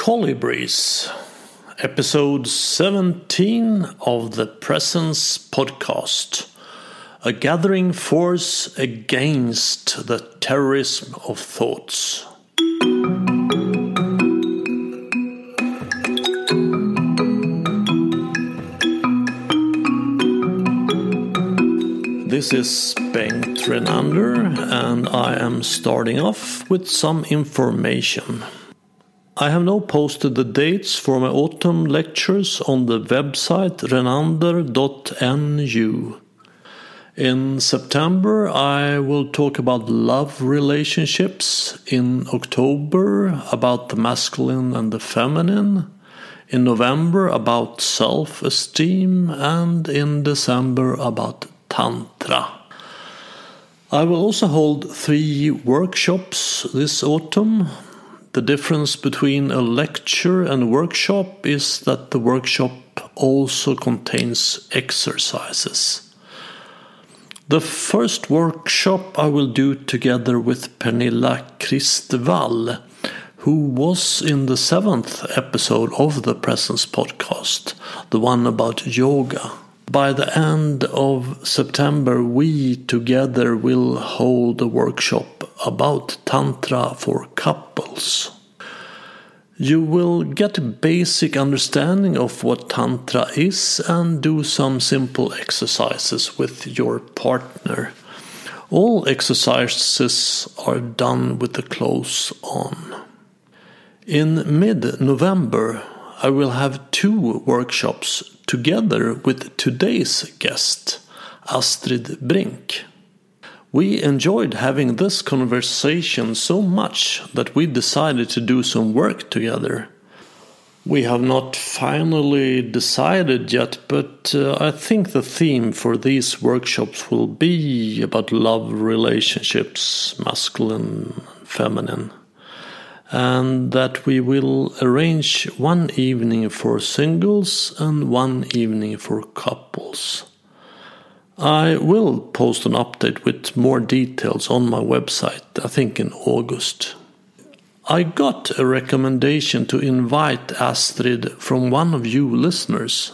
Colibris, episode 17 of the Presence podcast. A gathering force against the terrorism of thoughts. This is Bengt Renander, and I am starting off with some information. I have now posted the dates for my autumn lectures on the website renander.nu. In September, I will talk about love relationships. In October, about the masculine and the feminine. In November, about self esteem. And in December, about Tantra. I will also hold three workshops this autumn. The difference between a lecture and workshop is that the workshop also contains exercises. The first workshop I will do together with Pernilla Christevall, who was in the seventh episode of the Presence podcast, the one about yoga. By the end of September, we together will hold a workshop about Tantra for couples. You will get a basic understanding of what Tantra is and do some simple exercises with your partner. All exercises are done with the clothes on. In mid November, I will have two workshops together with today's guest, Astrid Brink. We enjoyed having this conversation so much that we decided to do some work together. We have not finally decided yet, but uh, I think the theme for these workshops will be about love relationships, masculine, feminine and that we will arrange one evening for singles and one evening for couples. I will post an update with more details on my website, I think in August. I got a recommendation to invite Astrid from one of you listeners.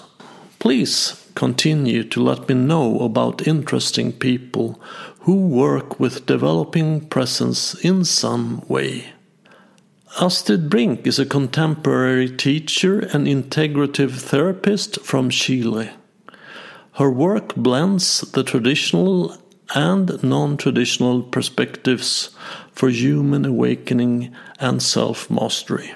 Please continue to let me know about interesting people who work with developing presence in some way. Astrid Brink is a contemporary teacher and integrative therapist from Chile. Her work blends the traditional and non traditional perspectives for human awakening and self mastery.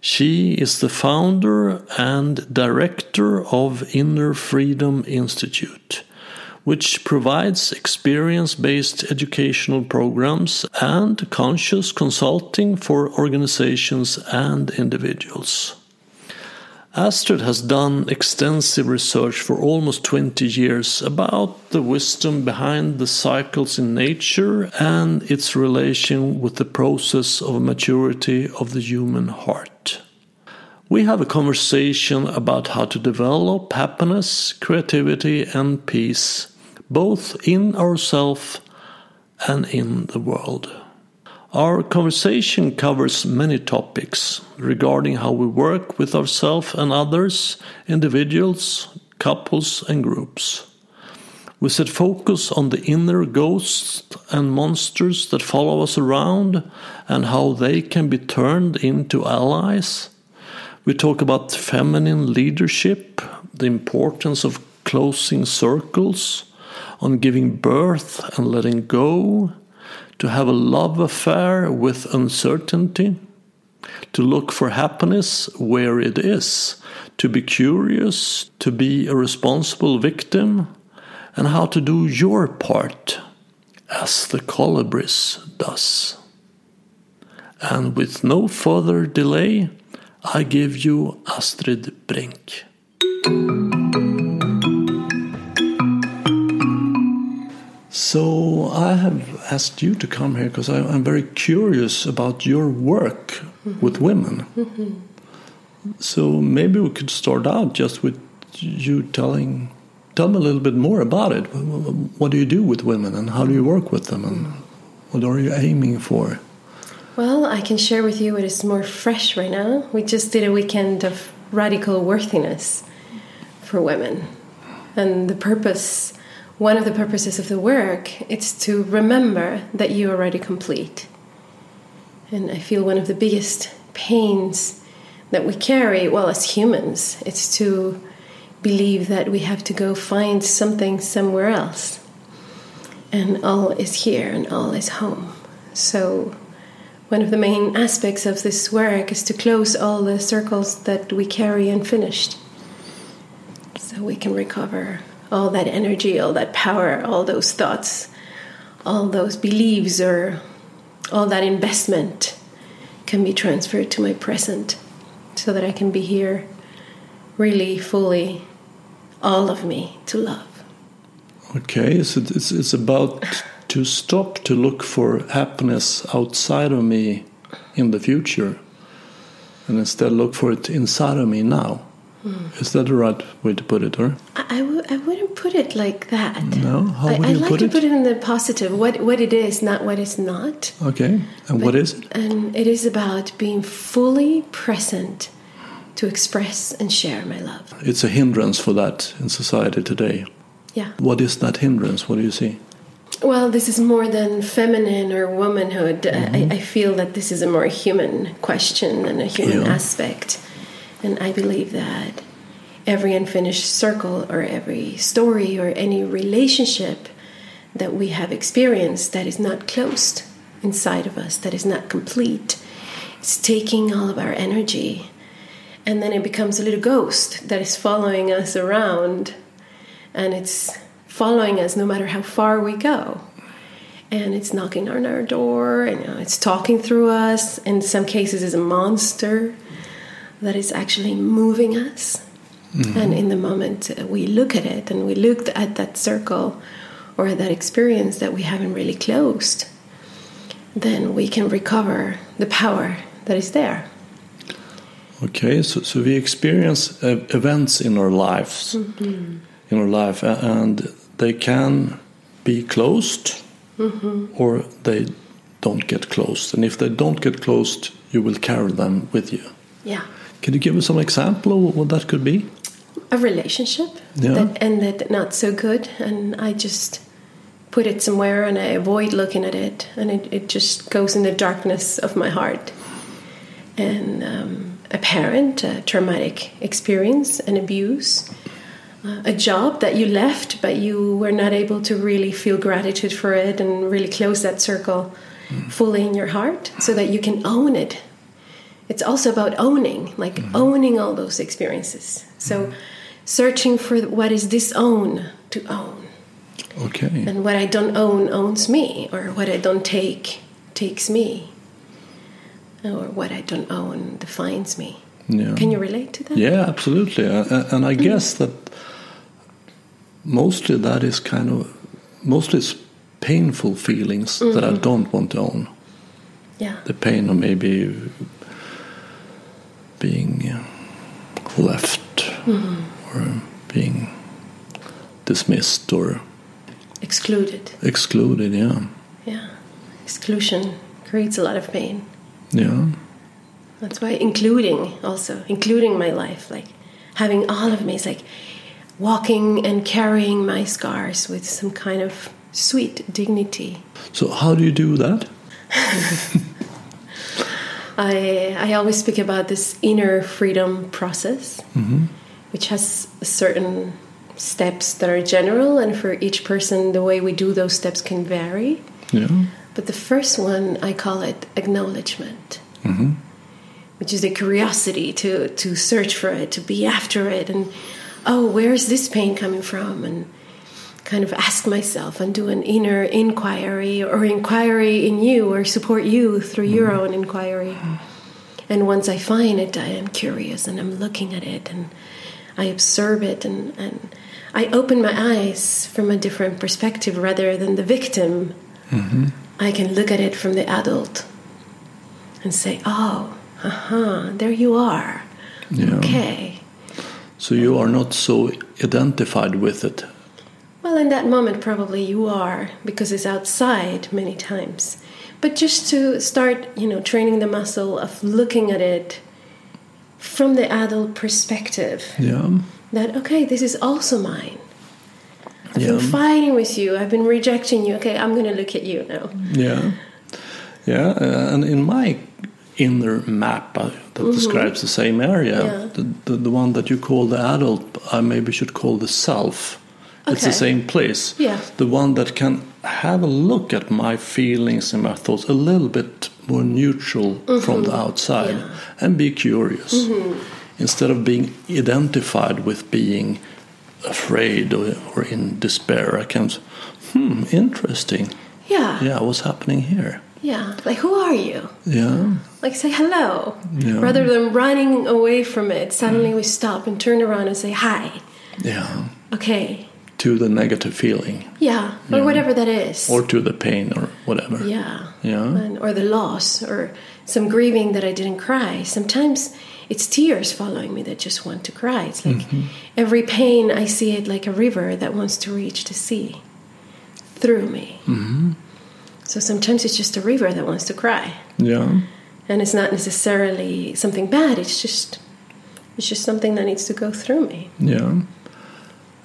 She is the founder and director of Inner Freedom Institute, which provides experience based educational programs and conscious consulting for organizations and individuals. Astrid has done extensive research for almost 20 years about the wisdom behind the cycles in nature and its relation with the process of maturity of the human heart. We have a conversation about how to develop happiness, creativity, and peace both in ourselves and in the world. Our conversation covers many topics regarding how we work with ourselves and others, individuals, couples, and groups. We set focus on the inner ghosts and monsters that follow us around and how they can be turned into allies. We talk about feminine leadership, the importance of closing circles, on giving birth and letting go, to have a love affair with uncertainty, to look for happiness where it is, to be curious, to be a responsible victim, and how to do your part as the colibris does. And with no further delay, I give you Astrid Brink. So I have asked you to come here because I'm very curious about your work mm -hmm. with women. Mm -hmm. So maybe we could start out just with you telling, tell me a little bit more about it. What do you do with women, and how do you work with them, and what are you aiming for? Well, I can share with you what is more fresh right now. We just did a weekend of radical worthiness for women. And the purpose, one of the purposes of the work, it's to remember that you are already complete. And I feel one of the biggest pains that we carry, well, as humans, it's to believe that we have to go find something somewhere else. And all is here and all is home. So, one of the main aspects of this work is to close all the circles that we carry unfinished. So we can recover all that energy, all that power, all those thoughts, all those beliefs, or all that investment can be transferred to my present so that I can be here really fully, all of me to love. Okay, so it's, it's about to stop to look for happiness outside of me in the future and instead look for it inside of me now. Mm. Is that the right way to put it, or? I w- I wouldn't put it like that. No, how would I, you I like put to it? put it in the positive. What what it is, not what it's not. Okay, and what is it? And it is about being fully present to express and share my love. It's a hindrance for that in society today. Yeah. What is that hindrance? What do you see? Well, this is more than feminine or womanhood. Mm-hmm. I, I feel that this is a more human question and a human Yeah. aspect. And I believe that every unfinished circle or every story or any relationship that we have experienced that is not closed inside of us, that is not complete, it's taking all of our energy. And then it becomes a little ghost that is following us around. And it's following us no matter how far we go. And it's knocking on our door, and it's talking through us. In some cases, it's a monster that is actually moving us. And in the moment uh, we look at it and we look at that circle or that experience that we haven't really closed, then we can recover the power that is there. Okay, so, so we experience uh, events in our lives, in our life, and they can be closed or they don't get closed. And if they don't get closed, you will carry them with you. Yeah. Can you give us some example of what that could be? a relationship Yeah. that ended not so good and i just put it somewhere and i avoid looking at it and it, it just goes in the darkness of my heart and um, a parent a traumatic experience an abuse uh, a job that you left but you were not able to really feel gratitude for it and really close that circle fully in your heart so that you can own it it's also about owning like mm-hmm. owning all those experiences. So mm-hmm. searching for what is this own to own. Okay. and what i don't own owns me or what i don't take takes me or what i don't own defines me. Yeah. can you relate to that? Yeah, absolutely. And I mm-hmm. guess that mostly that is kind of mostly it's painful feelings that I don't want to own. yeah. The pain of maybe being left mm-hmm. or being dismissed or excluded excluded. Yeah, yeah exclusion creates a lot of pain yeah, That's why including also including my life, like having all of me is like walking and carrying my scars with some kind of sweet dignity. So how do you do that? I I always speak about this inner freedom process, mm-hmm. which has certain steps that are general, and for each person, the way we do those steps can vary. Yeah, But the first one, I call it acknowledgement, mm-hmm. which is the curiosity to, to search for it, to be after it, and oh, where is this pain coming from? And kind of ask myself and do an inner inquiry or inquiry in you or support you through your own inquiry. And once I find it, I am curious and I'm looking at it and I observe it and, and I open my eyes from a different perspective rather than the victim. I can look at it from the adult and say, oh, uh-huh, there you are. yeah. Okay. So you are not so identified with it. Well, in that moment, probably you are, because it's outside many times. But just to start, you know, training the muscle of looking at it from the adult perspective. Yeah. That okay, this is also mine. I've Yeah. been fighting with you. I've been rejecting you. Okay, I'm going to look at you now. Yeah, yeah, uh, and in my inner map uh, that describes the same area, Mm-hmm. Yeah. the, the the one that you call the adult, I maybe should call the self. It's the same place. Yeah. the one that can have a look at my feelings and my thoughts a little bit more neutral from the outside Mm-hmm. Yeah. Mm-hmm. and be curious instead of being identified with being afraid or, or in despair. I can, say, hmm, interesting. Yeah. Yeah, what's happening here? Yeah. Like, who are you? Yeah, Like, say hello. Yeah. Rather than running away from it, suddenly we stop and turn around and say hi. yeah. Okay. To the negative feeling, Yeah. Or whatever that is. or to the pain, or whatever. yeah. Yeah. And, or the loss, or some grieving that I didn't cry. Sometimes it's tears following me that just want to cry. It's like Mm-hmm. every pain, I see it like a river that wants to reach the sea through me. Mm-hmm. So sometimes it's just a river that wants to cry. Yeah, and it's not necessarily something bad it's just it's just something that needs to go through me yeah.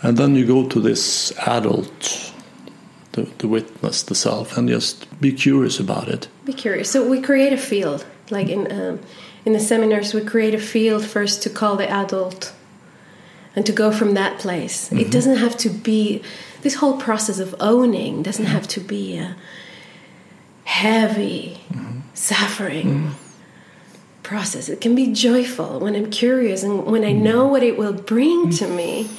And then you go to this adult, the, the witness, the self, and just be curious about it. be curious. So we create a field like in um, in the seminars we create a field first to call the adult and to go from that place. It mm-hmm. doesn't have to be this whole process of owning doesn't have to be a heavy mm-hmm. suffering mm-hmm. process. It can be joyful when i'm curious and when i know what it will bring to me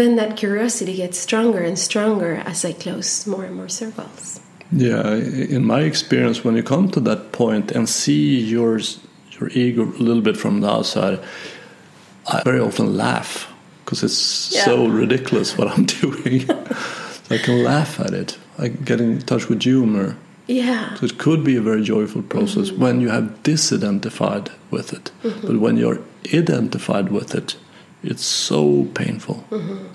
then that curiosity gets stronger and stronger as i close more and more circles Yeah, in my experience, when you come to that point and see yours, your ego a little bit from the outside, I very often laugh because it's Yeah. so ridiculous what I'm doing. I can laugh at it. I get in touch with humor. yeah So it could be a very joyful process mm-hmm. when you have disidentified with it. Mm-hmm. But when you're identified with it, it's so painful. Mm-hmm.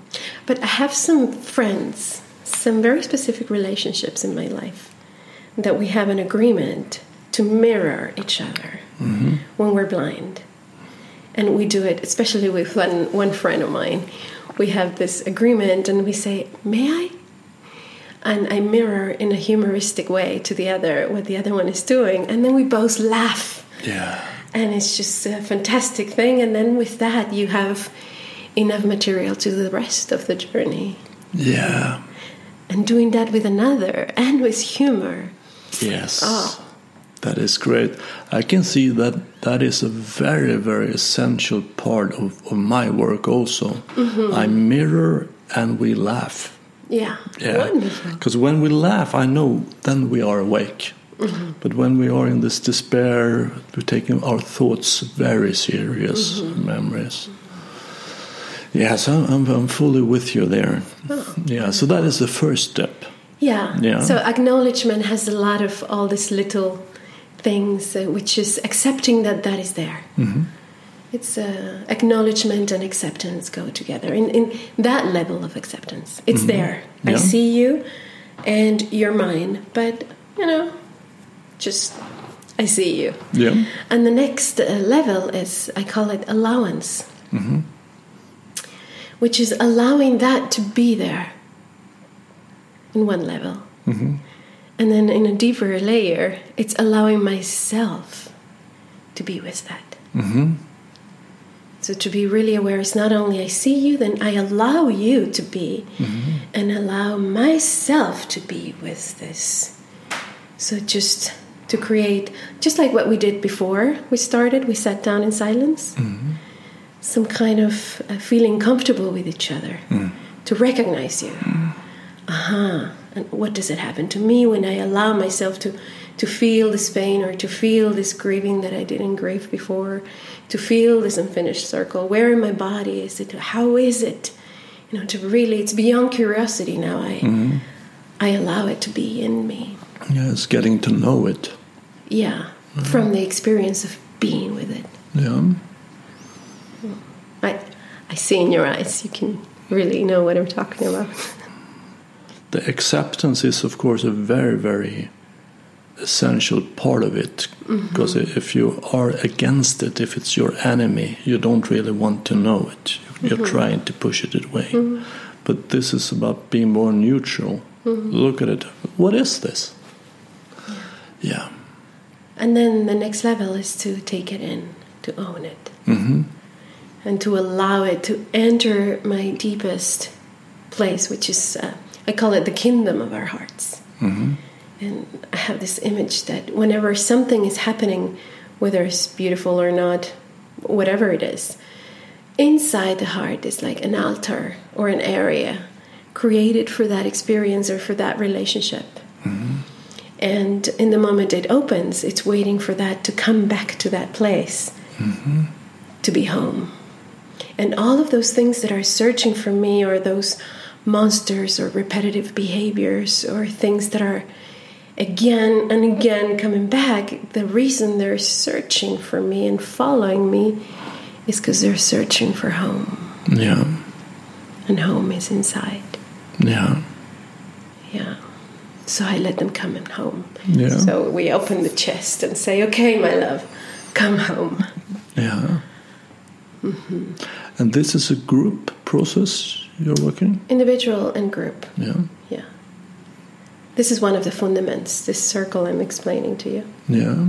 But I have some friends, some very specific relationships in my life that we have an agreement to mirror each other mm-hmm. when we're blind. And we do it, especially with one, one friend of mine. We have this agreement and we say, May I? And I mirror in a humoristic way to the other what the other one is doing. And then we both laugh Yeah. And it's just a fantastic thing and then with that you have enough material to the rest of the journey Yeah. and doing that with another and with humor Yes. Oh. That is great. I can see that that is a very, very essential part of, of my work also. Mm-hmm. I mirror and we laugh. yeah, Yeah. Because when we laugh, I know then we are awake. Mm-hmm. But when we are in this despair, we're taking our thoughts very serious Mm-hmm. memories. Yes, I'm, I'm, I'm fully with you there. Oh. Yeah, so that is the first step. yeah. Yeah. so acknowledgement has a lot of all these little things uh, which is accepting that that is there Mm-hmm. it's uh, acknowledgement and acceptance go together in, in that level of acceptance it's there i Mm-hmm. Yeah. see you and you're mine but you know just i see you Yeah. And the next uh, level is, I call it allowance, mm-hmm. which is allowing that to be there in one level. Mm-hmm. And then in a deeper layer, it's allowing myself to be with that. Mm-hmm. So to be really aware is not only I see you, then I allow you to be and allow myself to be with this. So just to create, just like what we did before we started, we sat down in silence, mm-hmm. some kind of uh, feeling comfortable with each other, mm. to recognize you. Mm. Aha. And what does it happen to me when I allow myself to, to feel this pain or to feel this grieving that I didn't grieve before, to feel this unfinished circle? Where in my body is it? How is it? You know, to really, it's beyond curiosity now. I, mm-hmm. I allow it to be in me. Yes, getting to know it. Yeah, mm-hmm. from the experience of being with it. Yeah. I, I see in your eyes, you can really know what I'm talking about. The acceptance is, of course, a very, very essential part of it. Mm-hmm. Because if you are against it, if it's your enemy, you don't really want to know it. You're mm-hmm. trying to push it away. But this is about being more neutral. Look at it. What is this? Yeah. And then the next level is to take it in, to own it, hmm and to allow it to enter my deepest place, which is, uh, I call it the kingdom of our hearts. hmm And I have this image that whenever something is happening, whether it's beautiful or not, whatever it is, inside the heart is like an altar or an area created for that experience or for that relationship. And in the moment it opens, it's waiting for that to come back to that place mm-hmm. to be home. And all of those things that are searching for me, or those monsters, or repetitive behaviors, or things that are again and again coming back, the reason they're searching for me and following me is because they're searching for home. Yeah. And home is inside. Yeah. Yeah. So I let them come in home. Yeah. So we open the chest and say, okay, my love, come home. Yeah. And this is a group process you're working? Individual and group. Yeah. Yeah. This is one of the fundaments, this circle I'm explaining to you. Yeah.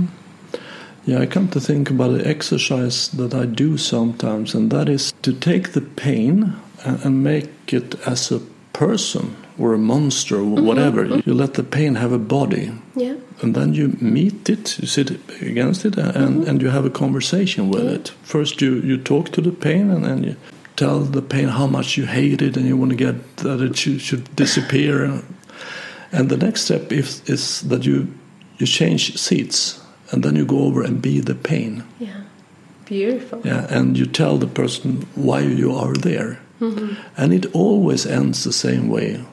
Yeah, I come to think about an exercise that I do sometimes, and that is to take the pain and make it as a person or a monster or mm-hmm. whatever. Mm-hmm. You let the pain have a body, Yeah. and then you meet it, you sit against it, and, mm-hmm. and you have a conversation with it. First, you, you talk to the pain, and then you tell the pain how much you hate it and you want to get that it should, should disappear. And the next step is, is that you, you change seats, and then you go over and be the pain. Yeah. Beautiful. Yeah, and you tell the person why you are there. And it always ends the same way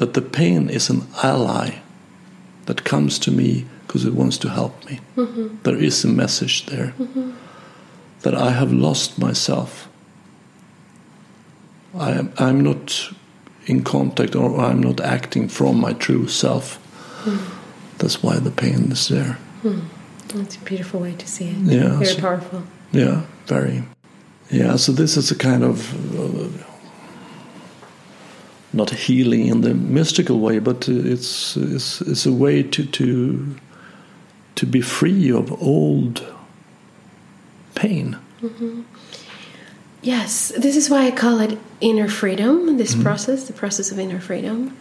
that the pain is an ally that comes to me because it wants to help me. Mm-hmm. There is a message there mm-hmm. that I have lost myself. I am, I'm not in contact or I'm not acting from my true self. Mm. That's why the pain is there. Mm. That's a beautiful way to see it. Yeah, Very so- powerful. Yeah, very. Yeah, so this is a kind of uh, not healing in the mystical way, but uh, it's it's, it's a way to to to be free of old pain. Yes, this is why I call it inner freedom, this process, the process of inner freedom.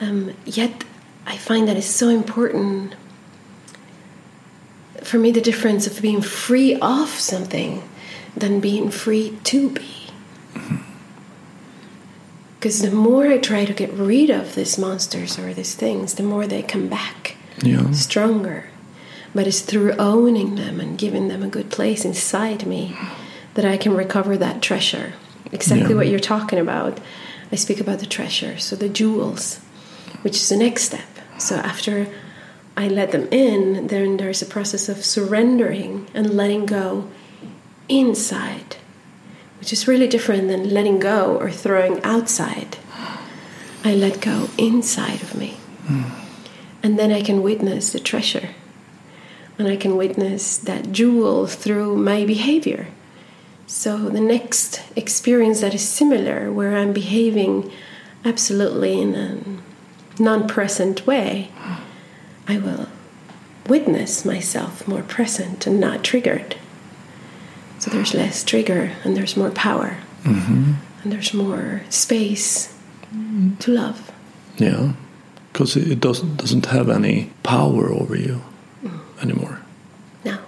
Um, yet, I find that it's so important for me the difference of being free of something than being free to be. Because the more I try to get rid of these monsters or these things, the more they come back Yeah, stronger. But it's through owning them and giving them a good place inside me that I can recover that treasure. Exactly Yeah. what you're talking about. I speak about the treasure, so the jewels, which is the next step. So after I let them in, then there's a process of surrendering and letting go inside, which is really different than letting go or throwing outside. I let go inside of me. Hmm. And then I can witness the treasure. And I can witness that jewel through my behavior. So the next experience that is similar, where I'm behaving absolutely in a non present way, hmm. I will witness myself more present and not triggered. So there's less trigger and there's more power. Mm-hmm. And there's more space to love. yeah, because it doesn't doesn't have any power over you mm. anymore. No,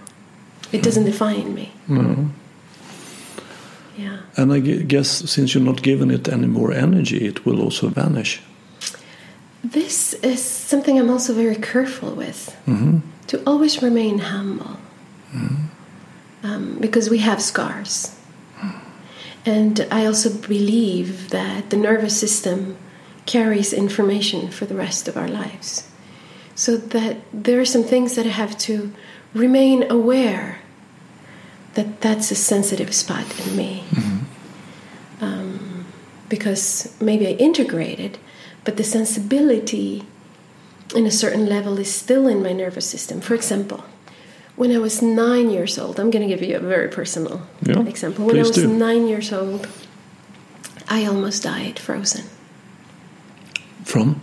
it doesn't mm. define me. No. Yeah. And I guess since you're not giving it any more energy, it will also vanish. This is something I'm also very careful with mm-hmm. to always remain humble mm-hmm. Um, because we have scars. And I also believe that the nervous system carries information for the rest of our lives. So that there are some things that I have to remain aware that that's a sensitive spot in me. Um, because maybe I integrated, but the sensibility in a certain level is still in my nervous system. For example, when I was nine years old, I'm going to give you a very personal Yeah, example. When I was do. nine years old, I almost died frozen From?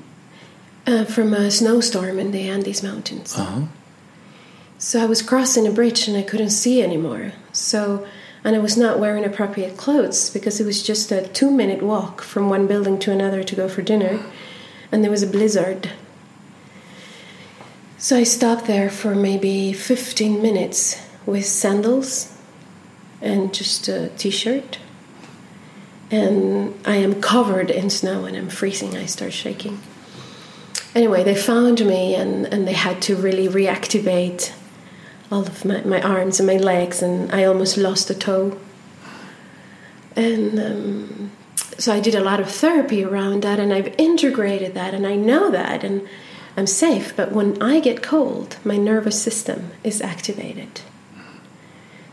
uh, from a snowstorm in the Andes Mountains. Uh-huh. So I was crossing a bridge and I couldn't see anymore. So, and I was not wearing appropriate clothes because it was just a two minute walk from one building to another to go for dinner, and there was a blizzard. So I stopped there for maybe 15 minutes with sandals and just a t shirt. And I am covered in snow and I'm freezing. I start shaking. Anyway, they found me and, and they had to really reactivate all of my, my arms and my legs, and I almost lost a toe. And um, so I did a lot of therapy around that, and I've integrated that, and I know that, and I'm safe. But when I get cold, my nervous system is activated.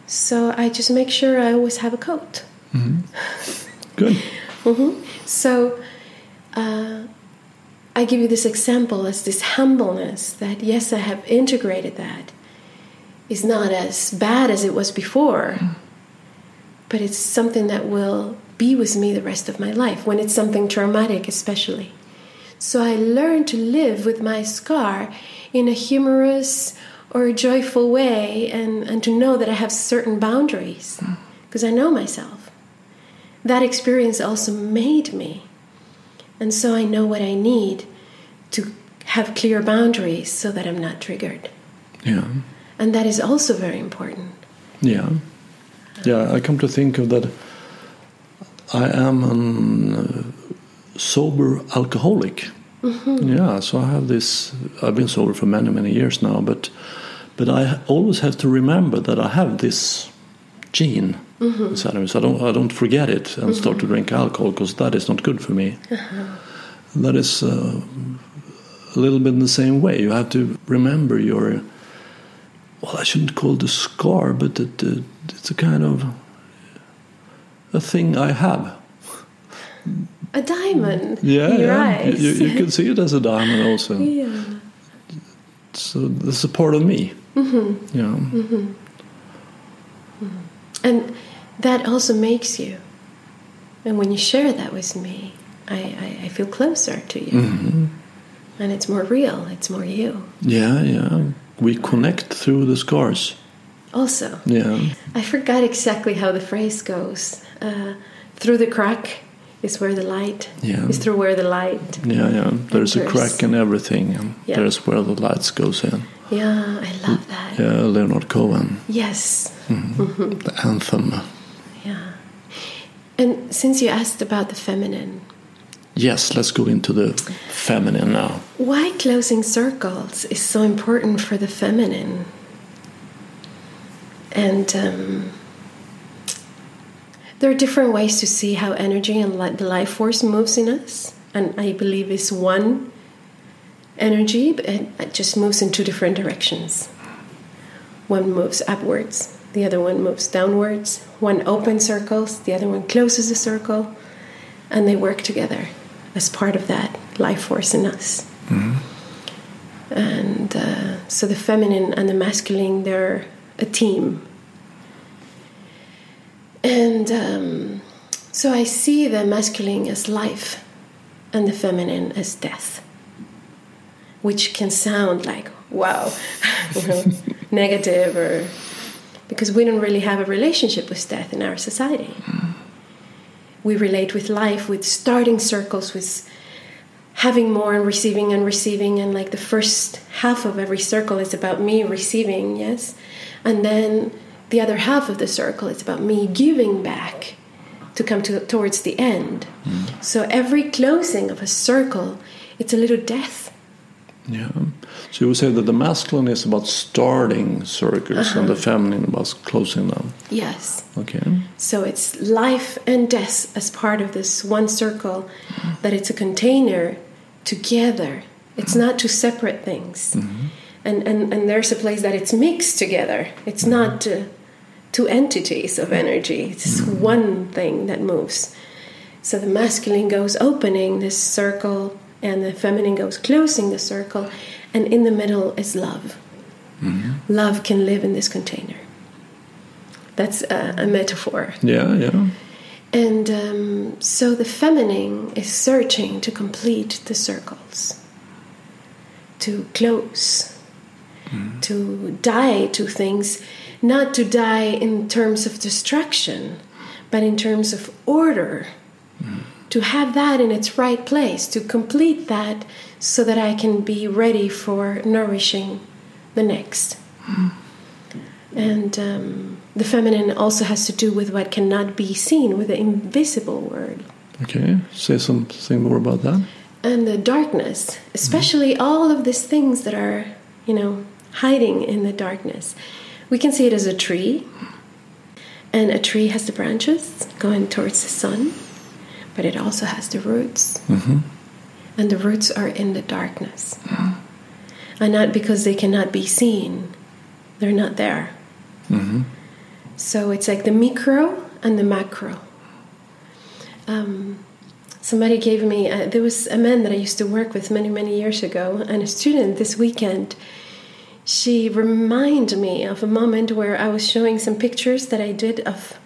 So I just make sure I always have a coat. Good. hmm So uh, I give you this example as this humbleness that, yes, I have integrated that. Is not as bad as it was before, but it's something that will be with me the rest of my life when it's something traumatic, especially. So I learn to live with my scar in a humorous or a joyful way and, and to know that I have certain boundaries because I know myself. That experience also made me. And so I know what I need to have clear boundaries so that I'm not triggered. Yeah. And that is also very important. Yeah. Yeah, I come to think of that I am an uh, sober alcoholic. Yeah, so I have this I've been sober for many many years now, but but I always have to remember that I have this gene inside of me. So I don't I don't forget it and start to drink alcohol because that is not good for me. That is uh, a little bit in the same way. You have to remember your well, I shouldn't call it a scar, but it, uh, it's a kind of a thing I have. A diamond. Yeah, in your yeah. eyes. You, you can see it as a diamond also. yeah. So this is part of me. Mm-hmm. Yeah. And that also makes you. And when you share that with me, I, I, I feel closer to you. Mm-hmm. And it's more real, it's more you. Yeah, yeah. We connect through the scars. Also, Yeah. I forgot exactly how the phrase goes. Uh, through the crack is where the light Yeah. is through where the light. Yeah, yeah. There's a crack in everything, and Yeah. there's where the lights goes in. Yeah, I love that. Yeah, Leonard Cohen, Yes. the anthem. Yeah. And since you asked about the feminine, Yes, let's go into the feminine now. why closing circles is so important for the feminine? And um, there are different ways to see how energy and li- the life force moves in us. And I believe it's one energy, but it just moves in two different directions. One moves upwards, the other one moves downwards. One opens circles, the other one closes a circle, and they work together as part of that life force in us. And uh, so the feminine and the masculine, they're a team. And um, so I see the masculine as life and the feminine as death, which can sound like, wow, you know, negative or because we don't really have a relationship with death in our society. We relate with life, with starting circles, with having more and receiving and receiving and like the first half of every circle is about me receiving yes and then the other half of the circle is about me giving back to come to, towards the end hmm. so every closing of a circle it's a little death Yeah. So you would say that the masculine is about starting circles and the uh-huh. feminine about closing them. yes Okay. So it's life and death as part of this one circle, that it's a container together. It's not two separate things. Mm-hmm. And, and, and there's a place that it's mixed together. It's not mm-hmm. uh, two entities of energy, it's mm-hmm. one thing that moves. So the masculine goes opening this circle and the feminine goes closing the circle, and in the middle is love. Mm-hmm. Love can live in this container. That's a, a metaphor. Yeah, yeah. And um, so the feminine is searching to complete the circles, to close, mm-hmm. to die to things, not to die in terms of destruction, but in terms of order. To have that in its right place, to complete that so that I can be ready for nourishing the next. And um, the feminine also has to do with what cannot be seen, with the invisible world. Okay, say something more about that. And the darkness, especially all of these things that are, you know, hiding in the darkness. We can see it as a tree, and a tree has the branches going towards the sun, but it also has the roots. And the roots are in the darkness. And not because they cannot be seen, they're not there. So it's like the micro and the macro. Um, somebody gave me, uh, there was a man that I used to work with many, many years ago, and a student this weekend. She reminded me of a moment where I was showing some pictures that I did of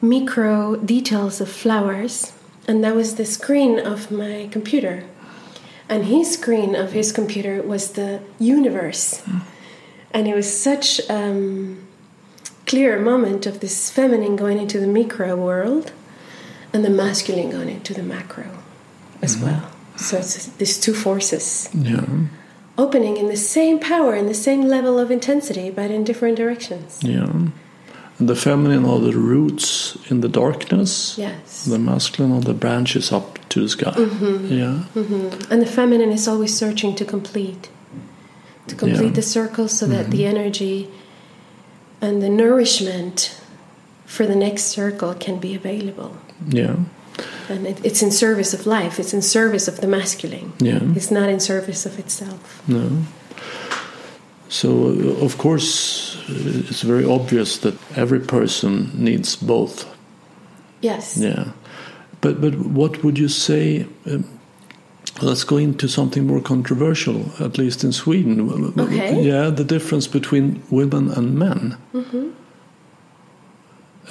micro details of flowers, and that was the screen of my computer. And his screen of his computer was the universe. And it was such um, clear moment of this feminine going into the micro world and the masculine going into the macro as well. So it's these two forces Yeah, opening in the same power in the same level of intensity, but in different directions. yeah. And the feminine are the roots in the darkness. Yes. The masculine are the branches up to the sky. Mm-hmm. Yeah, mm-hmm. And the feminine is always searching to complete, to complete Yeah. the circle so that the mm-hmm. energy and the nourishment for the next circle can be available. yeah, And it, it's in service of life, it's in service of the masculine. yeah. It's not in service of itself. No. So, uh, of course, uh, it's very obvious that every person needs both. Yes. Yeah. But, but what would you say? Um, let's go into something more controversial, at least in Sweden. Okay. Yeah, the difference between women and men.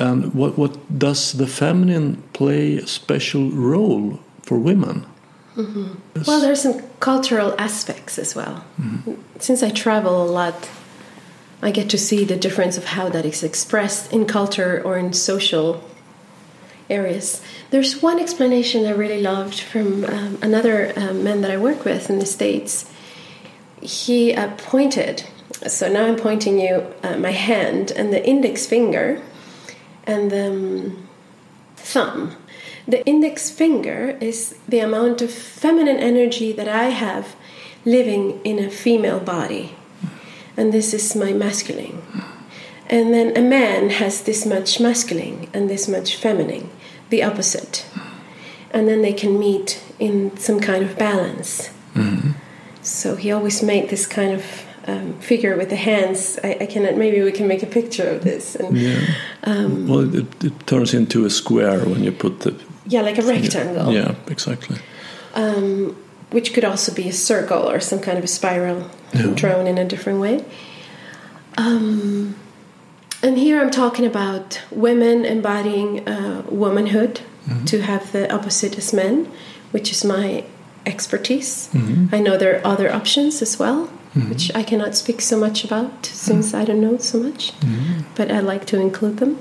And what, what does the feminine play a special role for women? Yes. Well, there's some cultural aspects as well. Since I travel a lot, I get to see the difference of how that is expressed in culture or in social areas. There's one explanation I really loved from um, another um, man that I work with in the States. He uh, pointed, so now I'm pointing you uh, my hand and the index finger and the um, thumb. The index finger is the amount of feminine energy that I have living in a female body. And this is my masculine. And then a man has this much masculine and this much feminine, the opposite. And then they can meet in some kind of balance. So he always made this kind of um, figure with the hands. I, I cannot, maybe we can make a picture of this. And, Yeah. Um, well, it, it turns into a square when you put the. yeah, like a rectangle. Yeah, exactly. um, which could also be a circle or some kind of a spiral Yeah. drawn in a different way. Um, and here I'm talking about women embodying uh, womanhood to have the opposite as men, which is my expertise. I know there are other options as well, which I cannot speak so much about since I don't know so much, but I like to include them.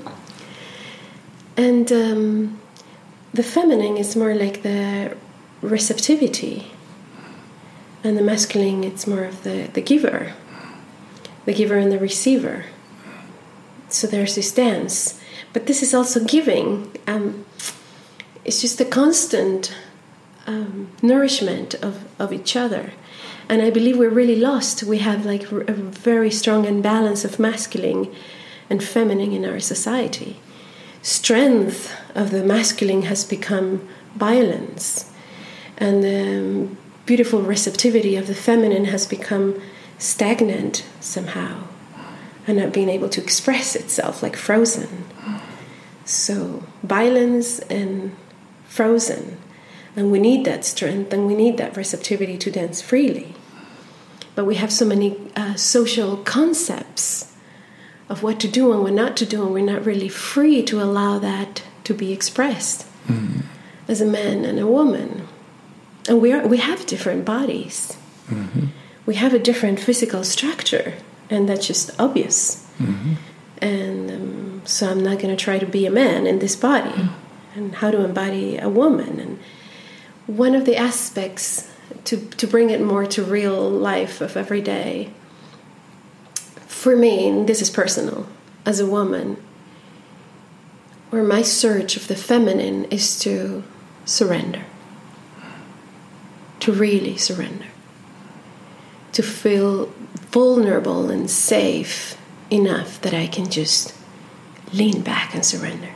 And um, the feminine is more like the receptivity, and the masculine it's more of the, the giver, the giver and the receiver. So there's this dance, but this is also giving. Um, it's just a constant um, nourishment of, of each other. And I believe we're really lost. We have like a very strong imbalance of masculine and feminine in our society. Strength of the masculine has become violence, and the um, beautiful receptivity of the feminine has become stagnant somehow, and not being able to express itself, like frozen. So, violence and frozen. And we need that strength and we need that receptivity to dance freely. But we have so many uh, social concepts of what to do and what not to do, and we're not really free to allow that to be expressed mm-hmm. as a man and a woman. And we, are, we have different bodies, mm-hmm. we have a different physical structure, and that's just obvious. Mm-hmm. And um, so I'm not going to try to be a man in this body and how to embody a woman. And one of the aspects to, to bring it more to real life of every day, for me, this is personal, as a woman, where my search of the feminine is to surrender, to really surrender, to feel vulnerable and safe enough that I can just lean back and surrender.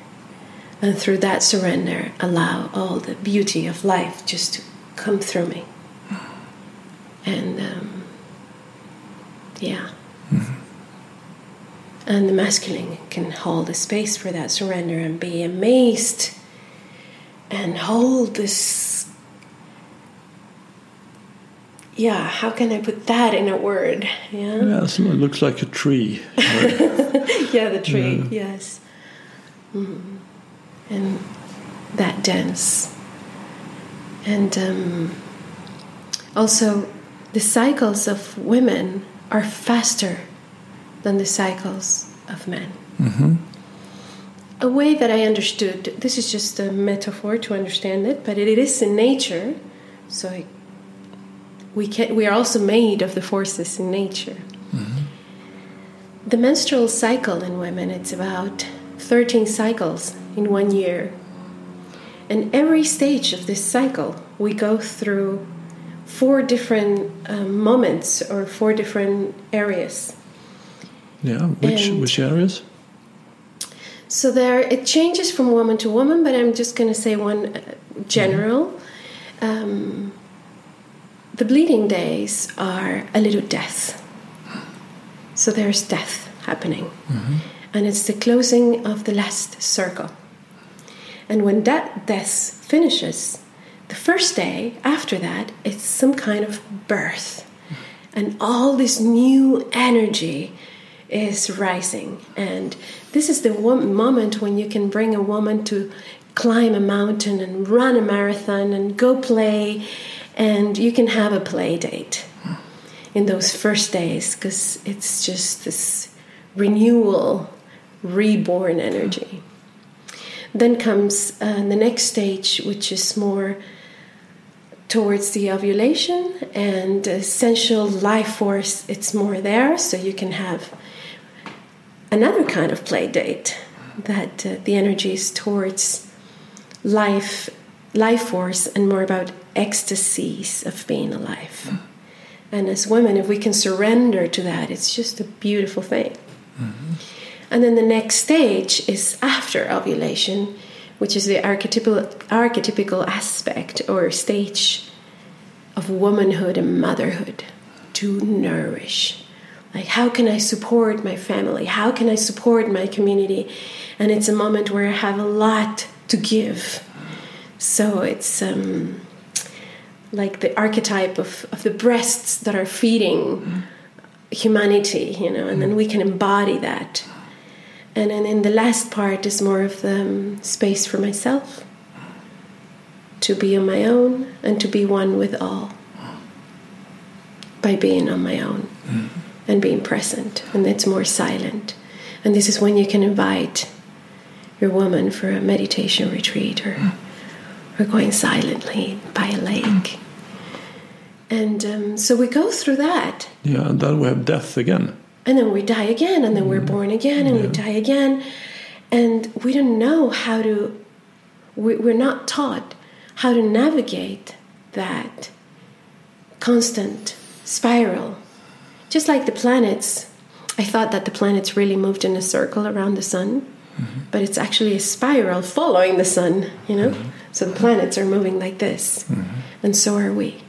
And through that surrender, allow all the beauty of life just to come through me. And um, yeah. Mm-hmm. And the masculine can hold the space for that surrender and be amazed and hold this. Yeah, how can I put that in a word? Yeah, yeah so it looks like a tree. yeah, the tree, yeah. yes. Mm-hmm and that dance. And um, also, the cycles of women are faster than the cycles of men. Mm-hmm. A way that I understood this is just a metaphor to understand it, but it, it is in nature, so we can we are also made of the forces in nature. Mm-hmm. The menstrual cycle in women it's about 13 cycles in one year. And every stage of this cycle, we go through four different um, moments or four different areas. Yeah, which and which areas? So there, it changes from woman to woman, but I'm just going to say one uh, general. Mm-hmm. Um, the bleeding days are a little death. So there's death happening. Mm-hmm. And it's the closing of the last circle. And when that death finishes, the first day after that, it's some kind of birth. And all this new energy is rising. And this is the moment when you can bring a woman to climb a mountain and run a marathon and go play. And you can have a play date in those first days because it's just this renewal, reborn energy. Then comes uh, the next stage, which is more towards the ovulation and essential life force. It's more there, so you can have another kind of play date that uh, the energy is towards life, life force, and more about ecstasies of being alive. And as women, if we can surrender to that, it's just a beautiful thing. Mm-hmm. And then the next stage is after ovulation, which is the archetypal, archetypical aspect or stage of womanhood and motherhood to nourish. Like, how can I support my family? How can I support my community? And it's a moment where I have a lot to give. So it's um, like the archetype of, of the breasts that are feeding humanity, you know, and then we can embody that and then in the last part is more of the um, space for myself. To be on my own and to be one with all. By being on my own. Mm-hmm. and being present. And it's more silent. And this is when you can invite your woman for a meditation retreat or mm-hmm. or going silently by a lake. And um, so we go through that. Yeah and then we have death again and then we die again and then we're mm. born again and yeah. we die again and we don't know how to we, we're not taught how to navigate that constant spiral just like the planets i thought that the planets really moved in a circle around the sun mm-hmm. but it's actually a spiral following the sun you know mm-hmm. so the planets are moving like this mm-hmm. and so are we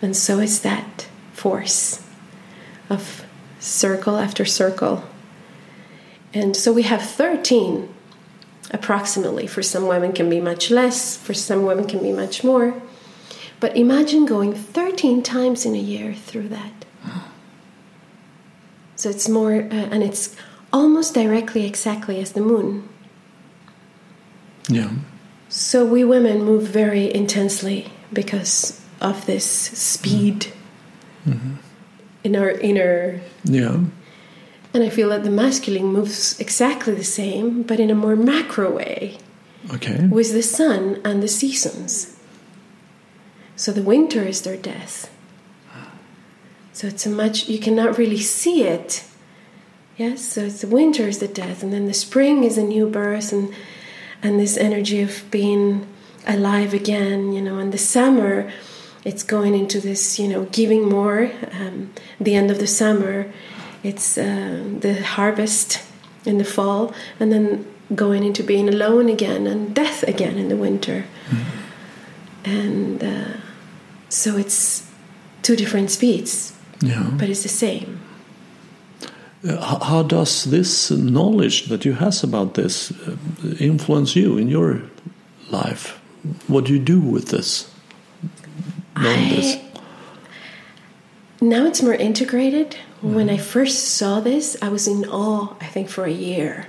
and so is that force of circle after circle. And so we have 13 approximately. For some women, can be much less. For some women, can be much more. But imagine going 13 times in a year through that. So it's more, uh, and it's almost directly exactly as the moon. Yeah. So we women move very intensely because of this speed in our inner. Yeah. And I feel that the masculine moves exactly the same, but in a more macro way Okay. with the sun and the seasons. So the winter is their death. So it's a much you cannot really see it. Yes, so it's the winter is the death, and then the spring is a new birth, and and this energy of being alive again, you know. And the summer, it's going into this, you know, giving more. Um, the end of the summer, it's uh, the harvest in the fall, and then going into being alone again and death again in the winter. And uh, so it's two different speeds, Yeah. but it's the same. Uh, How, how does this knowledge that you has about this uh, influence you in your life? What do you do with this? Knowing this. Now it's more integrated. When I first saw this, I was in awe, I think, for a year.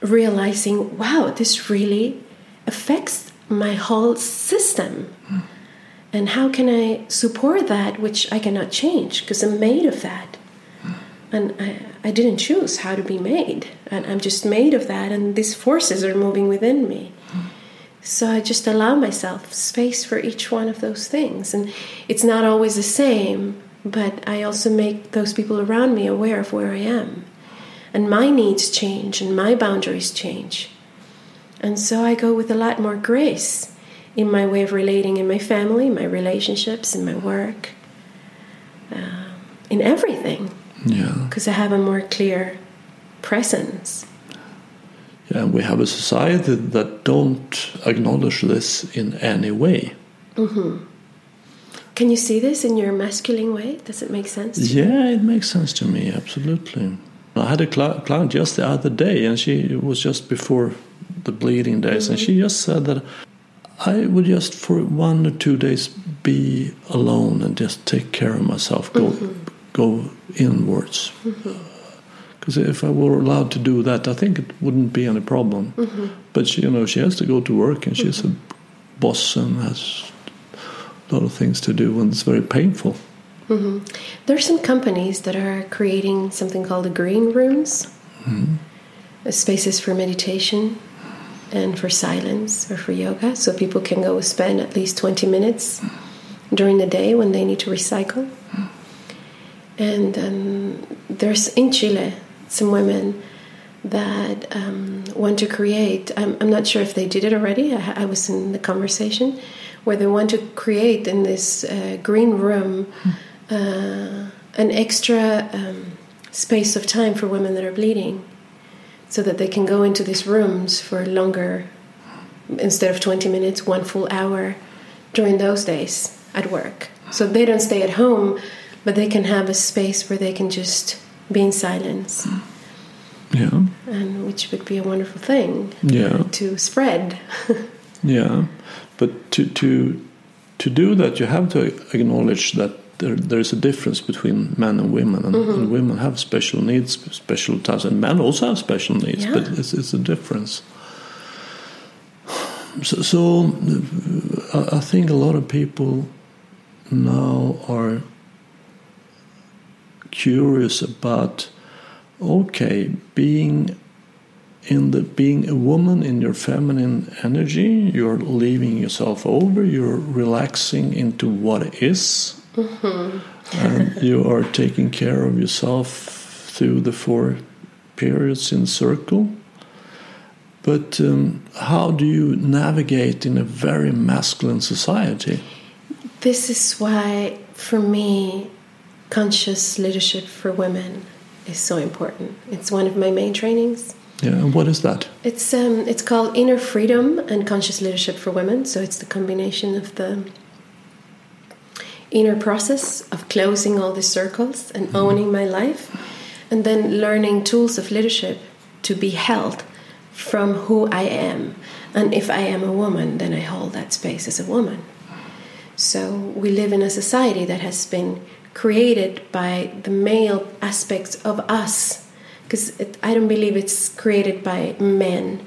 Realizing, wow, this really affects my whole system. And how can I support that which I cannot change because I'm made of that? And I, I didn't choose how to be made. And I'm just made of that, and these forces are moving within me. So I just allow myself space for each one of those things. And it's not always the same, but I also make those people around me aware of where I am. And my needs change and my boundaries change. And so I go with a lot more grace in my way of relating in my family, my relationships, in my work, uh, in everything, Yeah. because I have a more clear presence. Yeah, we have a society that don't acknowledge this in any way. Mm-hmm. Can you see this in your masculine way? Does it make sense? Yeah, it makes sense to me, absolutely. I had a cli- client just the other day, and she it was just before the bleeding days, and mm-hmm. she just said that I would just for one or two days be alone and just take care of myself, go mm-hmm. go inwards. Because if I were allowed to do that, I think it wouldn't be any problem. But she, you know, she has to go to work, and she's a boss and has a lot of things to do, and it's very painful. There are some companies that are creating something called the green rooms, uh, spaces for meditation and for silence or for yoga, so people can go spend at least 20 minutes during the day when they need to recycle. And um, there's in Chile some women that um, want to create. I'm, I'm not sure if they did it already. I, I was in the conversation where they want to create in this uh, green room uh, an extra um, space of time for women that are bleeding, so that they can go into these rooms for longer, instead of 20 minutes, one full hour during those days at work. So they don't stay at home, but they can have a space where they can just be in silence, Yeah, and which would be a wonderful thing. Yeah. to spread. Yeah, but to to to do that, you have to acknowledge that there there is a difference between men and women, and, and women have special needs, special tasks, and men also have special needs, but it's it's a difference. So, so uh, I think a lot of people now are curious about okay being in the being a woman in your feminine energy you're leaving yourself over you're relaxing into what is and you are taking care of yourself through the four periods in circle. But um, how do you navigate in a very masculine society? This is why, for me, conscious leadership for women is so important. It's one of my main trainings. yeah and what is that It's um, it's called Inner Freedom and Conscious Leadership for Women. So it's the combination of the inner process of closing all the circles and owning my life, and then learning tools of leadership to be held from who I am. And if I am a woman, then I hold that space as a woman. So we live in a society that has been created by the male aspects of us. Because I don't believe it's created by men,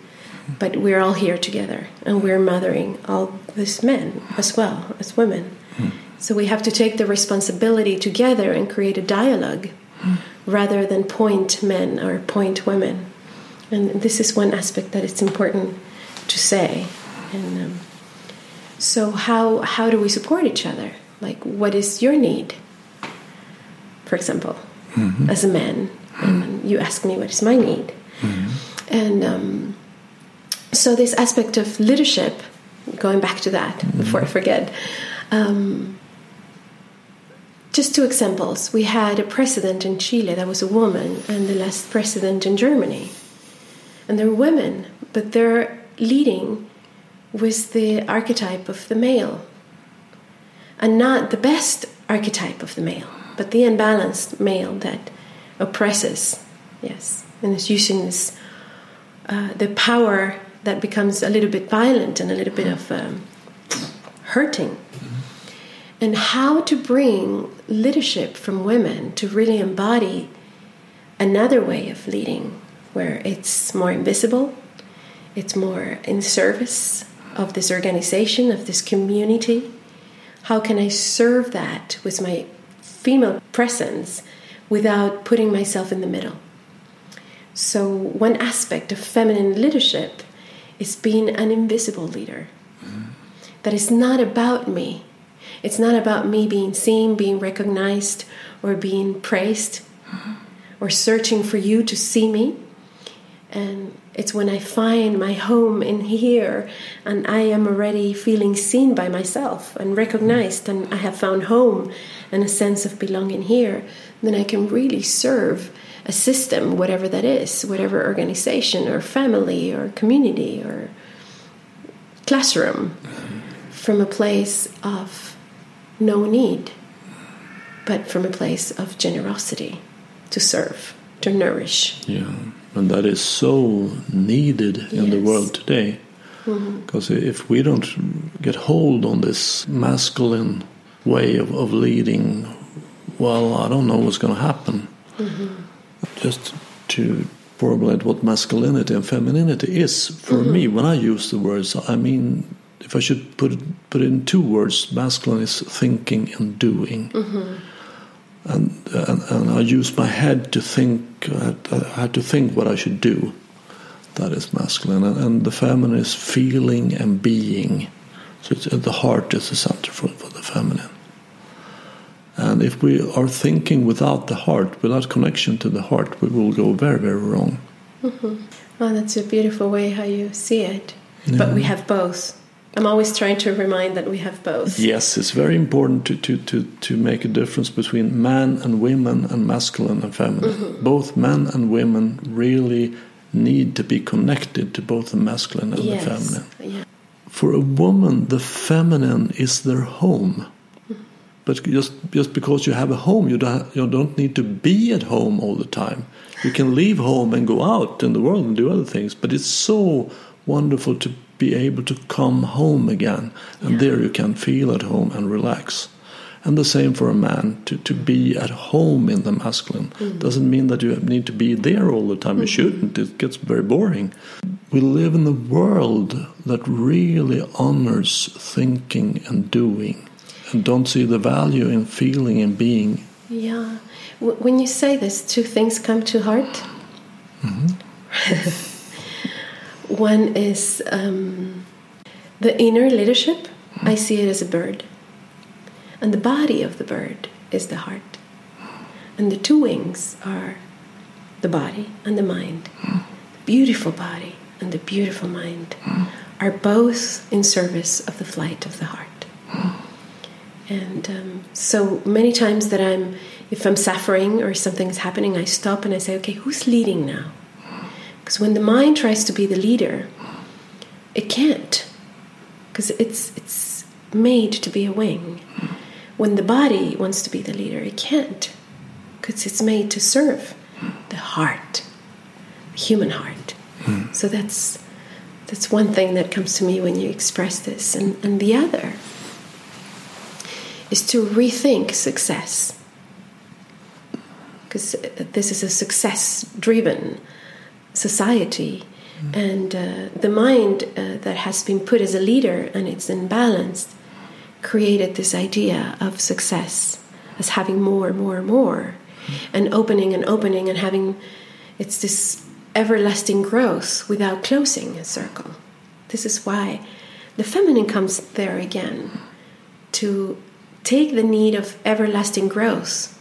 but we're all here together and we're mothering all these men as well as women. Mm. So we have to take the responsibility together and create a dialogue mm. rather than point men or point women. And this is one aspect that it's important to say. And um, so, how how do we support each other? Like, what is your need? For example, mm-hmm. as a man, and you ask me what is my need, and um, so this aspect of leadership. Going back to that before I forget. Um, just two examples. We had a president in Chile that was a woman, and the last president in Germany. And they're women, but they're leading with the archetype of the male. And not the best archetype of the male, but the unbalanced male that oppresses, yes, and is using this, uh, the power that becomes a little bit violent and a little bit of um, hurting. And how to bring leadership from women to really embody another way of leading where it's more invisible, it's more in service of this organization, of this community. How can I serve that with my female presence without putting myself in the middle? So, one aspect of feminine leadership is being an invisible leader. Mm-hmm. That is not about me. It's not about me being seen, being recognized, or being praised, mm-hmm. or searching for you to see me. And it's when I find my home in here and I am already feeling seen by myself and recognized, and I have found home and a sense of belonging here, then I can really serve a system, whatever that is, whatever organization or family or community or classroom, from a place of no need, but from a place of generosity to serve, to nourish. Yeah and that is so needed in yes. the world today. Because mm-hmm. if we don't get hold on this masculine way of, of leading, well, I don't know what's going to happen. Mm-hmm. Just to formulate what masculinity and femininity is for mm-hmm. me, when I use the words, I mean, if I should put it, put it in two words, masculine is thinking and doing. Mm-hmm and, and, and I use my head to think. I had to think what I should do. That is masculine, and, and the feminine is feeling and being. So the heart is the center for, for the feminine. And if we are thinking without the heart, without connection to the heart, we will go very, very wrong. Mm-hmm. Well, that's a beautiful way how you see it. Yeah. But we have both. I'm always trying to remind that we have both. Yes, it's very important to, to, to, to make a difference between man and women and masculine and feminine. Mm-hmm. Both men and women really need to be connected to both the masculine and yes. the feminine. Yeah. For a woman, the feminine is their home. Mm-hmm. But just just because you have a home, you don't you don't need to be at home all the time. You can leave home and go out in the world and do other things. But it's so wonderful to be able to come home again. And yeah. there you can feel at home and relax. And the same for a man to, to be at home in the masculine mm. doesn't mean that you need to be there all the time. Mm. You shouldn't, it gets very boring. We live in a world that really honors thinking and doing and don't see the value in feeling and being. Yeah. When you say this, two things come to heart. Mm-hmm. One is um, the inner leadership. I see it as a bird. And the body of the bird is the heart. And the two wings are the body and the mind. The beautiful body and the beautiful mind are both in service of the flight of the heart. And um, so many times that I'm, if I'm suffering or something's happening, I stop and I say, okay, who's leading now? Because when the mind tries to be the leader, it can't. Because it's, it's made to be a wing. When the body wants to be the leader, it can't. Because it's made to serve the heart, the human heart. So that's that's one thing that comes to me when you express this, and, and the other is to rethink success. Because this is a success-driven society, and uh, the mind uh, that has been put as a leader and it's imbalanced created this idea of success as having more, and more, and more, and opening and opening and having it's this everlasting growth without closing a circle. This is why the feminine comes there again to take the need of everlasting growth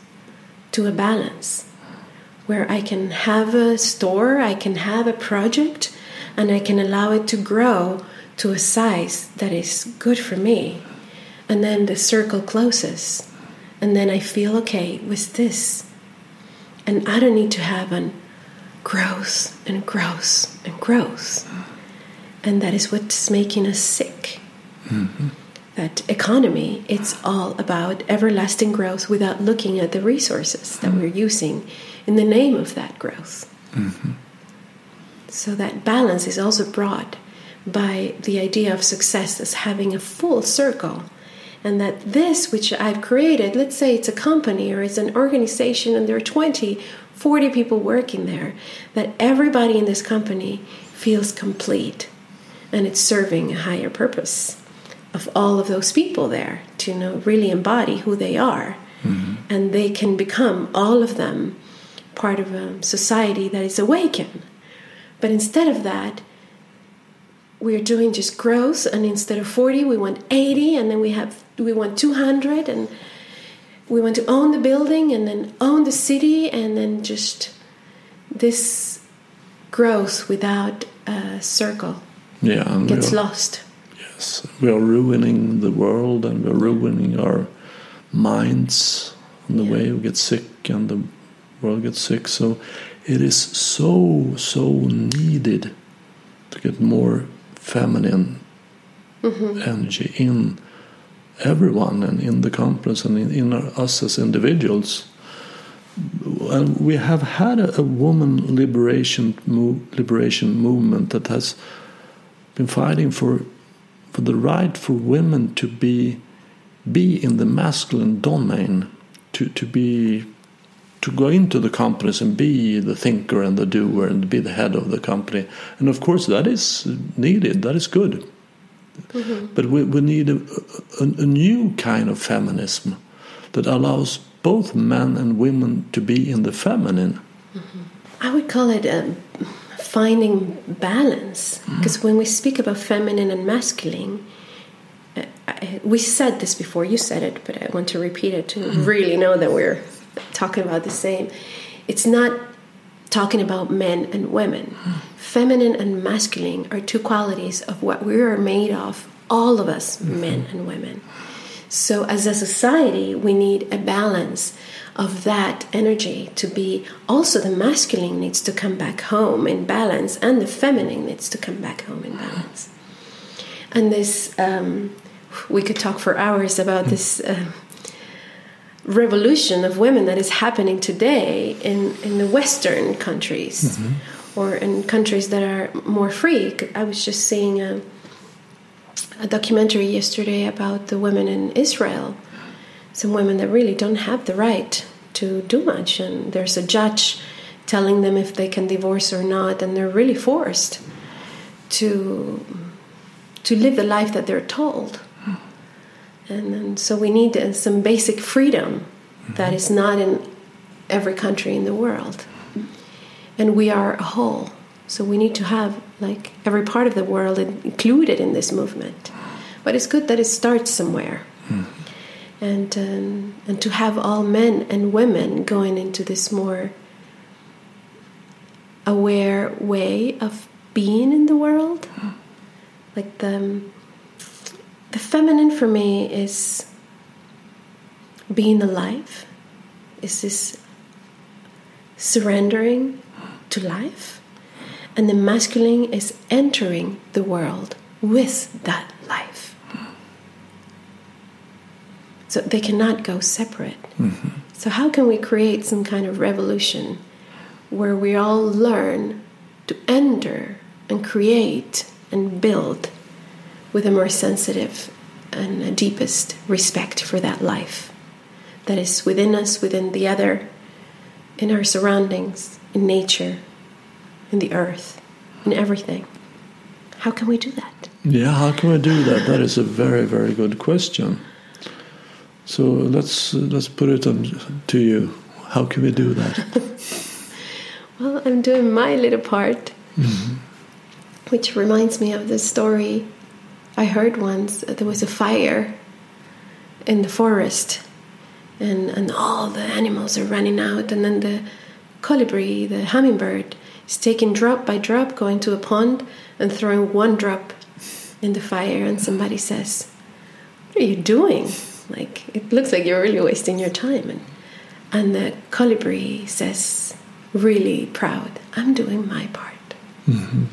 to a balance where I can have a store, I can have a project, and I can allow it to grow to a size that is good for me. And then the circle closes, and then I feel okay with this. And I don't need to have an growth and growth and growth. And that is what's making us sick. Mm-hmm. That economy, it's all about everlasting growth without looking at the resources that mm-hmm. we're using in the name of that growth. Mm-hmm. So that balance is also brought by the idea of success as having a full circle. And that this, which I've created, let's say it's a company or it's an organization and there are 20, 40 people working there, that everybody in this company feels complete and it's serving a higher purpose of all of those people there to you know really embody who they are mm-hmm. and they can become all of them part of a society that is awakened. But instead of that, we're doing just growth, and instead of 40, we want 80, and then we have we want 200, and we want to own the building, and then own the city, and then just this growth without a circle yeah, gets lost. Yes, we are ruining the world, and we're ruining our minds on the yeah. way we get sick, and the world gets sick. So it is so, so needed to get more feminine mm-hmm. energy in everyone and in the companies and in, in our, us as individuals. And we have had a, a woman liberation move, liberation movement that has been fighting for for the right for women to be be in the masculine domain, to to be to go into the companies and be the thinker and the doer and be the head of the company. And of course, that is needed, that is good. Mm -hmm. But we, we need a, a, a, new kind of feminism that allows both men and women to be in the feminine. Mm -hmm. I would call it um, finding balance. Because mm-hmm. when we speak about feminine and masculine, uh, I, we said this before, you said it, but I want to repeat it to mm-hmm. really know that we're talking about the same. It's not talking about men and women. Mm. Feminine and masculine are two qualities of what we are made of, all of us, mm-hmm. men and women. So, as a society, we need a balance of that energy to be also the masculine needs to come back home in balance, and the feminine needs to come back home in balance. And this, um, we could talk for hours about this. Uh, revolution of women that is happening today in, in the Western countries mm-hmm. or in countries that are more free. I was just seeing a, a documentary yesterday about the women in Israel, some women that really don't have the right to do much, and there's a judge telling them if they can divorce or not, and they're really forced to to live the life that they're told. And, so we need some basic freedom that is not in every country in the world. And we are a whole. So we need to have like every part of the world included in this movement. But it's good that it starts somewhere. Mm. And um, and to have all men and women going into this more aware way of being in the world. Like the the feminine for me is being alive, is this surrendering to life, and the masculine is entering the world with that life. So they cannot go separate. Mm-hmm. So, how can we create some kind of revolution where we all learn to enter and create and build with a more sensitive and a deepest respect for that life that is within us, within the other, in our surroundings, in nature, in the earth, in everything. How can we do that? Yeah, how can we do that? That is a very, very good question. So let's let's put it to you. How can we do that? well, I'm doing my little part, mm-hmm. which reminds me of the story I heard once. There was a fire in the forest, and and all the animals are running out, and then the colibri, the hummingbird, is taking drop by drop, going to a pond and throwing one drop in the fire, and somebody says, "What are you doing? Like it looks like you're really wasting your time." And and the colibri says, really proud, I'm doing my part. Mm-hmm.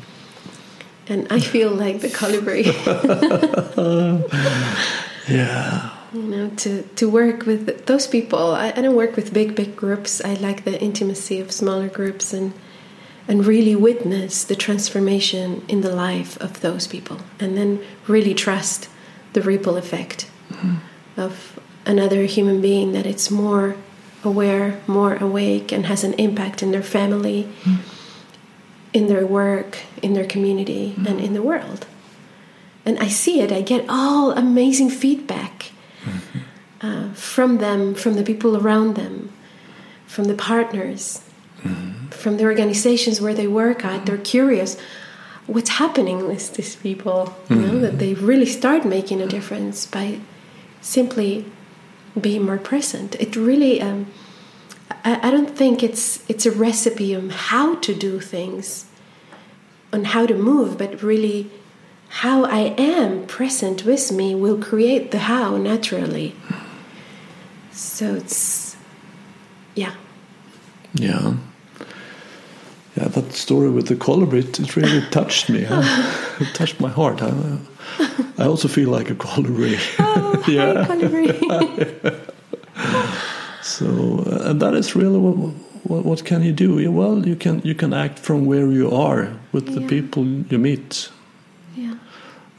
And I feel like the colibri. yeah. You know, to, to work with those people. I, I don't work with big, big groups. I like the intimacy of smaller groups and and really witness the transformation in the life of those people and then really trust the ripple effect mm-hmm. Of another human being that it's more aware, more awake, and has an impact in their family, mm. in their work, in their community, mm. and in the world. And I see it, I get all amazing feedback mm-hmm. uh, from them, from the people around them, from the partners, mm-hmm. from the organizations where they work at. They're curious what's happening with these people, you know, that mm-hmm. they really start making a difference by simply be more present. It really, um, I, I don't think it's it's a recipe on how to do things, on how to move, but really how I am present with me will create the how naturally. So it's, yeah. Yeah. Yeah, that story with the colibri, it, really touched me. Huh? it touched my heart. I, I also feel like a colibri. Oh, yeah. colibri. so, uh, and that is really what, what, what, can you do? Well, you can you can act from where you are with yeah. the people you meet. Yeah.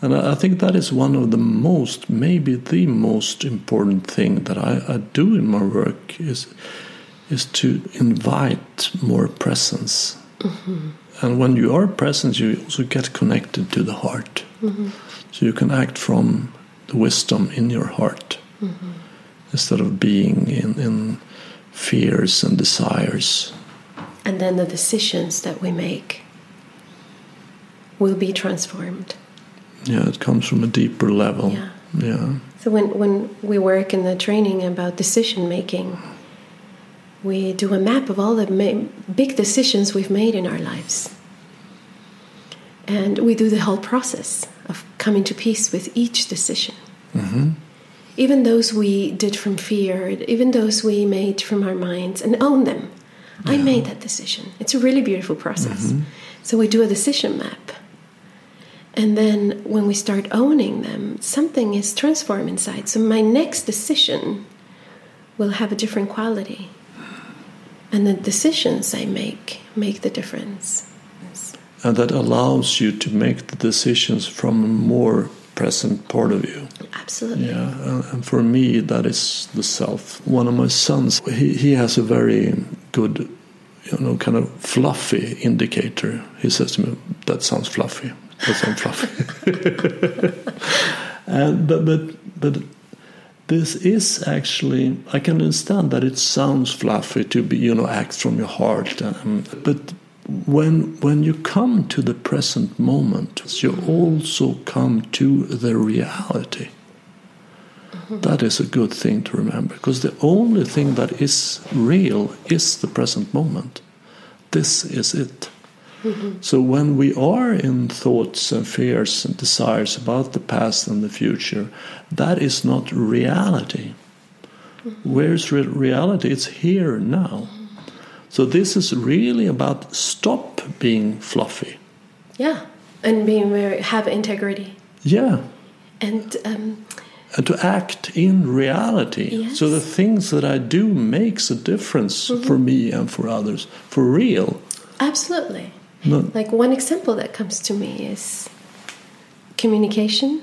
And I, I, think that is one of the most, maybe the most important thing that I, I do in my work is is to invite more presence. Mm -hmm. And when you are present, you also get connected to the heart. Mm -hmm. So you can act from the wisdom in your heart mm -hmm. instead of being in, in fears and desires. And then the decisions that we make will be transformed. Yeah, it comes from a deeper level. Yeah. Yeah. So when, when we work in the training about decision making, we do a map of all the big decisions we've made in our lives. And we do the whole process of coming to peace with each decision. Mm-hmm. Even those we did from fear, even those we made from our minds, and own them. Yeah. I made that decision. It's a really beautiful process. Mm-hmm. So we do a decision map. And then when we start owning them, something is transformed inside. So my next decision will have a different quality and the decisions I make make the difference. And that allows you to make the decisions from a more present part of you. Absolutely. Yeah, and for me, that is the self. One of my sons, he, he has a very good, you know, kind of fluffy indicator. He says to me, "That sounds fluffy. That sounds fluffy." and but but but this is actually i can understand that it sounds fluffy to be you know act from your heart um, but when when you come to the present moment you also come to the reality that is a good thing to remember because the only thing that is real is the present moment this is it so when we are in thoughts and fears and desires about the past and the future, that is not reality. Where's re reality? It's here now. So this is really about stop being fluffy. Yeah, and being very have integrity. Yeah. And um, and to act in reality. Yes. So the things that I do makes a difference mm -hmm. for me and for others, for real. Absolutely. No. Like one example that comes to me is communication.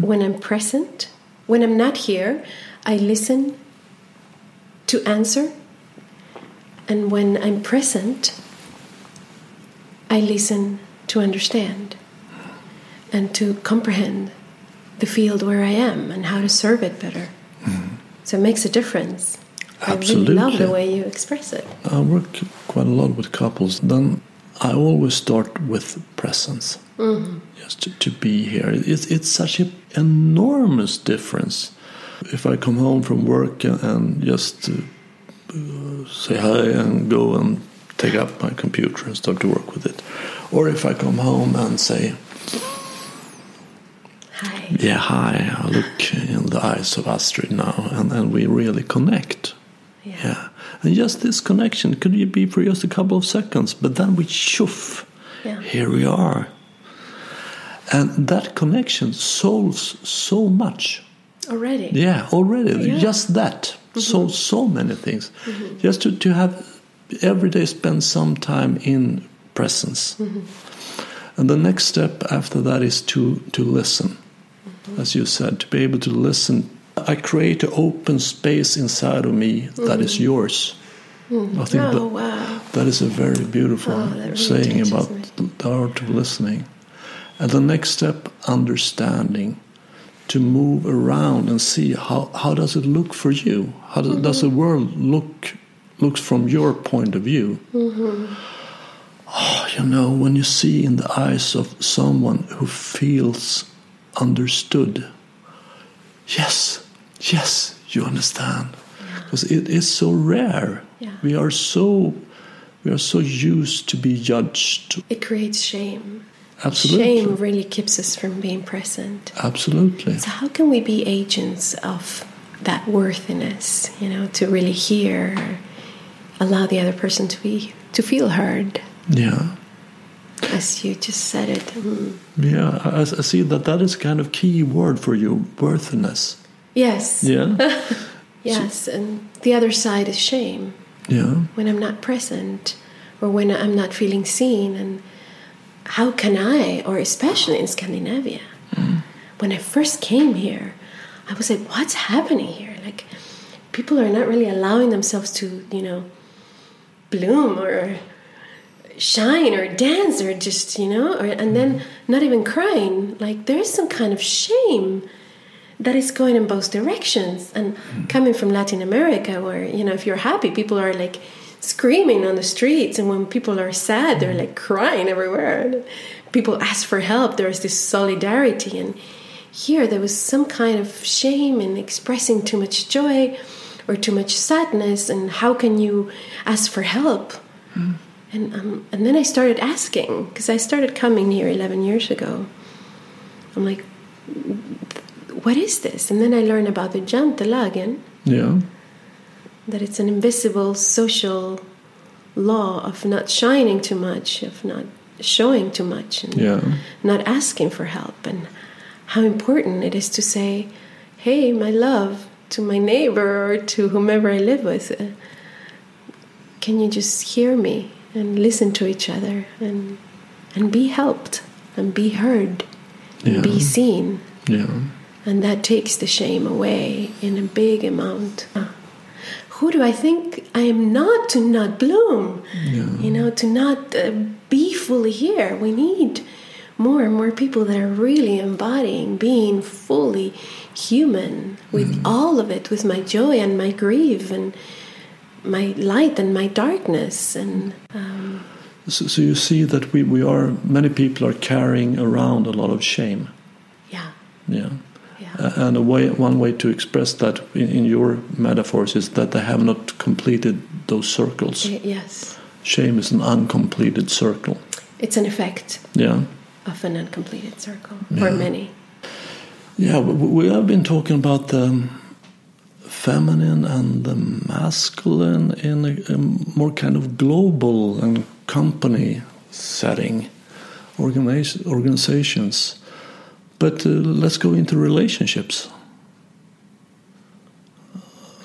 When I'm present, when I'm not here, I listen to answer. And when I'm present, I listen to understand and to comprehend the field where I am and how to serve it better. Mm-hmm. So it makes a difference. I really love the way you express it. I work quite a lot with couples. Then I always start with presence, mm-hmm. just to, to be here. It's it's such an enormous difference. If I come home from work and, and just say hi and go and take up my computer and start to work with it, or if I come home and say, Hi. "Yeah, hi," I look in the eyes of Astrid now, and, and we really connect. Yeah. And just this connection could be for just a couple of seconds, but then we shoof. Yeah. Here we are. And that connection solves so much. Already. Yeah, already. Yeah. Just that solves so many things. Just to, to have every day spend some time in presence. Mm-hmm. And the next step after that is to, to listen. Mm-hmm. As you said, to be able to listen. I create an open space inside of me that is yours. I think Oh, that, wow. that is a very beautiful Oh, really saying about me. the art of listening. And the next step, understanding. To move around and see how, how does it look for you? How does, does the world look looks from your point of view? Oh, you know, when you see in the eyes of someone who feels understood, yes, yes, you understand, because it is so rare. Yeah. We are so we are so used to be judged. It creates shame. Absolutely, Shame really keeps us from being present. absolutely. So how can we be agents of that worthiness, you know, to really hear, allow the other person to be to feel heard, Yeah. as you just said it. Mm. Yeah, I, I see that that is kind of key word for you, worthiness. Yes. Yeah, Yes, and the other side is shame. yeah, when I'm not present or when I'm not feeling seen. And how can I, or especially in Scandinavia, when I first came here, I was like, what's happening here? Like, people are not really allowing themselves to, you know, bloom or shine or dance or just, you know, or, and then not even crying. Like, there's some kind of shame that is going in both directions and coming from latin america where you know if you're happy people are like screaming on the streets and when people are sad they're like crying everywhere. And people ask for help. There's this solidarity. And here there was some kind of shame in expressing too much joy or too much sadness. And how can you ask for help? And um, and then i started asking because i started coming here 11 years ago. I'm like what is this? And then I learned about the jantelagen, yeah, that it's an invisible social law of not shining too much, of not showing too much, and yeah, not asking for help, and how important it is to say, "Hey, my love," to my neighbor or to whomever I live with. uh, Can you just hear me and listen to each other and and be helped and be heard and Yeah. be seen? yeah, And that takes the shame away in a big amount. Who do I think I am not to not bloom? You know, to not uh, be fully here. We need more and more people that are really embodying being fully human with all of it, with my joy and my grief and my light and my darkness. And um, So, so you see that we, we are many people are carrying around a lot of shame. yeah, Yeah. Yeah. And a way, one way to express that in, in your metaphors is that they have not completed those circles. Yes. Shame is an uncompleted circle. It's an effect Yeah. of an uncompleted circle for many. Yeah, we, we have been talking about the feminine and the masculine in a, a more kind of global and company setting, organiz- organizations. But uh, let's go into relationships.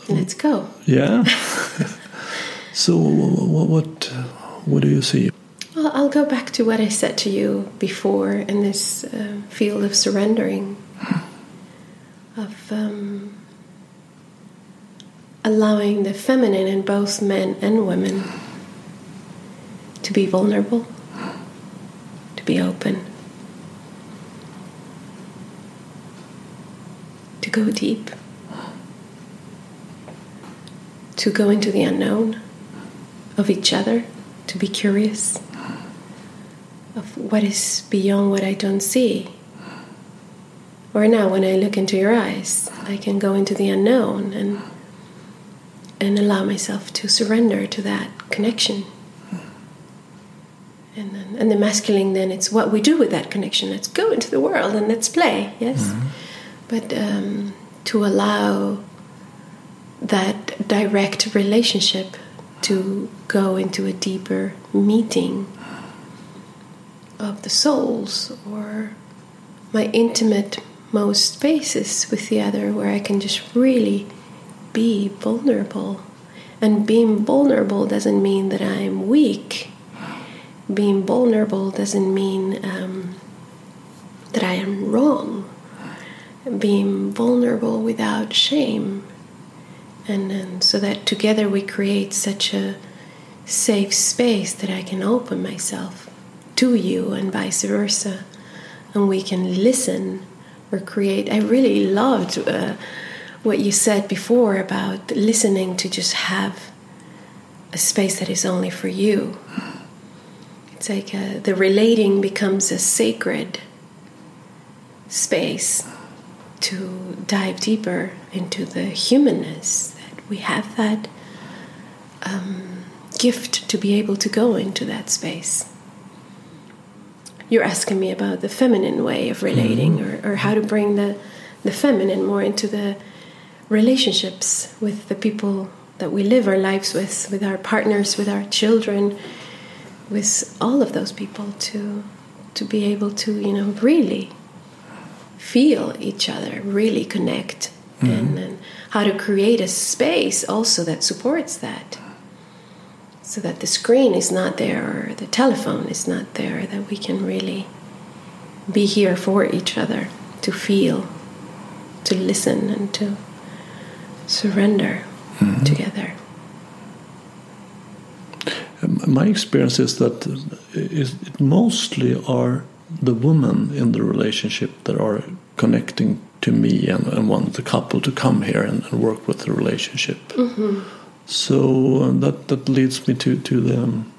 Let's go. Yeah. so, what, what what do you see? Well, I'll go back to what I said to you before in this uh, field of surrendering, of um, allowing the feminine in both men and women to be vulnerable, to be open, go deep, to go into the unknown of each other, to be curious of what is beyond what I don't see. Or now, when I look into your eyes, I can go into the unknown and and allow myself to surrender to that connection. And then, and the masculine, then it's what we do with that connection. Let's go into the world and let's play. Yes, mm-hmm. But um, to allow that direct relationship to go into a deeper meeting of the souls or my intimate most spaces with the other where I can just really be vulnerable. And being vulnerable doesn't mean that I'm weak. Being vulnerable doesn't mean um, that I am wrong. Being vulnerable without shame. And, and so that together we create such a safe space that I can open myself to you and vice versa. And we can listen or create. I really loved. Uh, what you said before about listening to just have a space that is only for you. It's like uh, the relating becomes a sacred space to dive deeper into the humanness that we have that um, gift to be able to go into that space. You're asking me about the feminine way of relating, mm-hmm. or, or how to bring the the feminine more into the relationships with the people that we live our lives with, with our partners, with our children, with all of those people to to be able to, you know, really feel each other, really connect, mm-hmm. and, and how to create a space also that supports that. So that the screen is not there or the telephone is not there, that we can really be here for each other, to feel, to listen, and to surrender mm-hmm. together. My experience is that it mostly are the women in the relationship that are connecting to me and, and want the couple to come here and, and work with the relationship. Mm-hmm. So uh, that that leads me to to the um,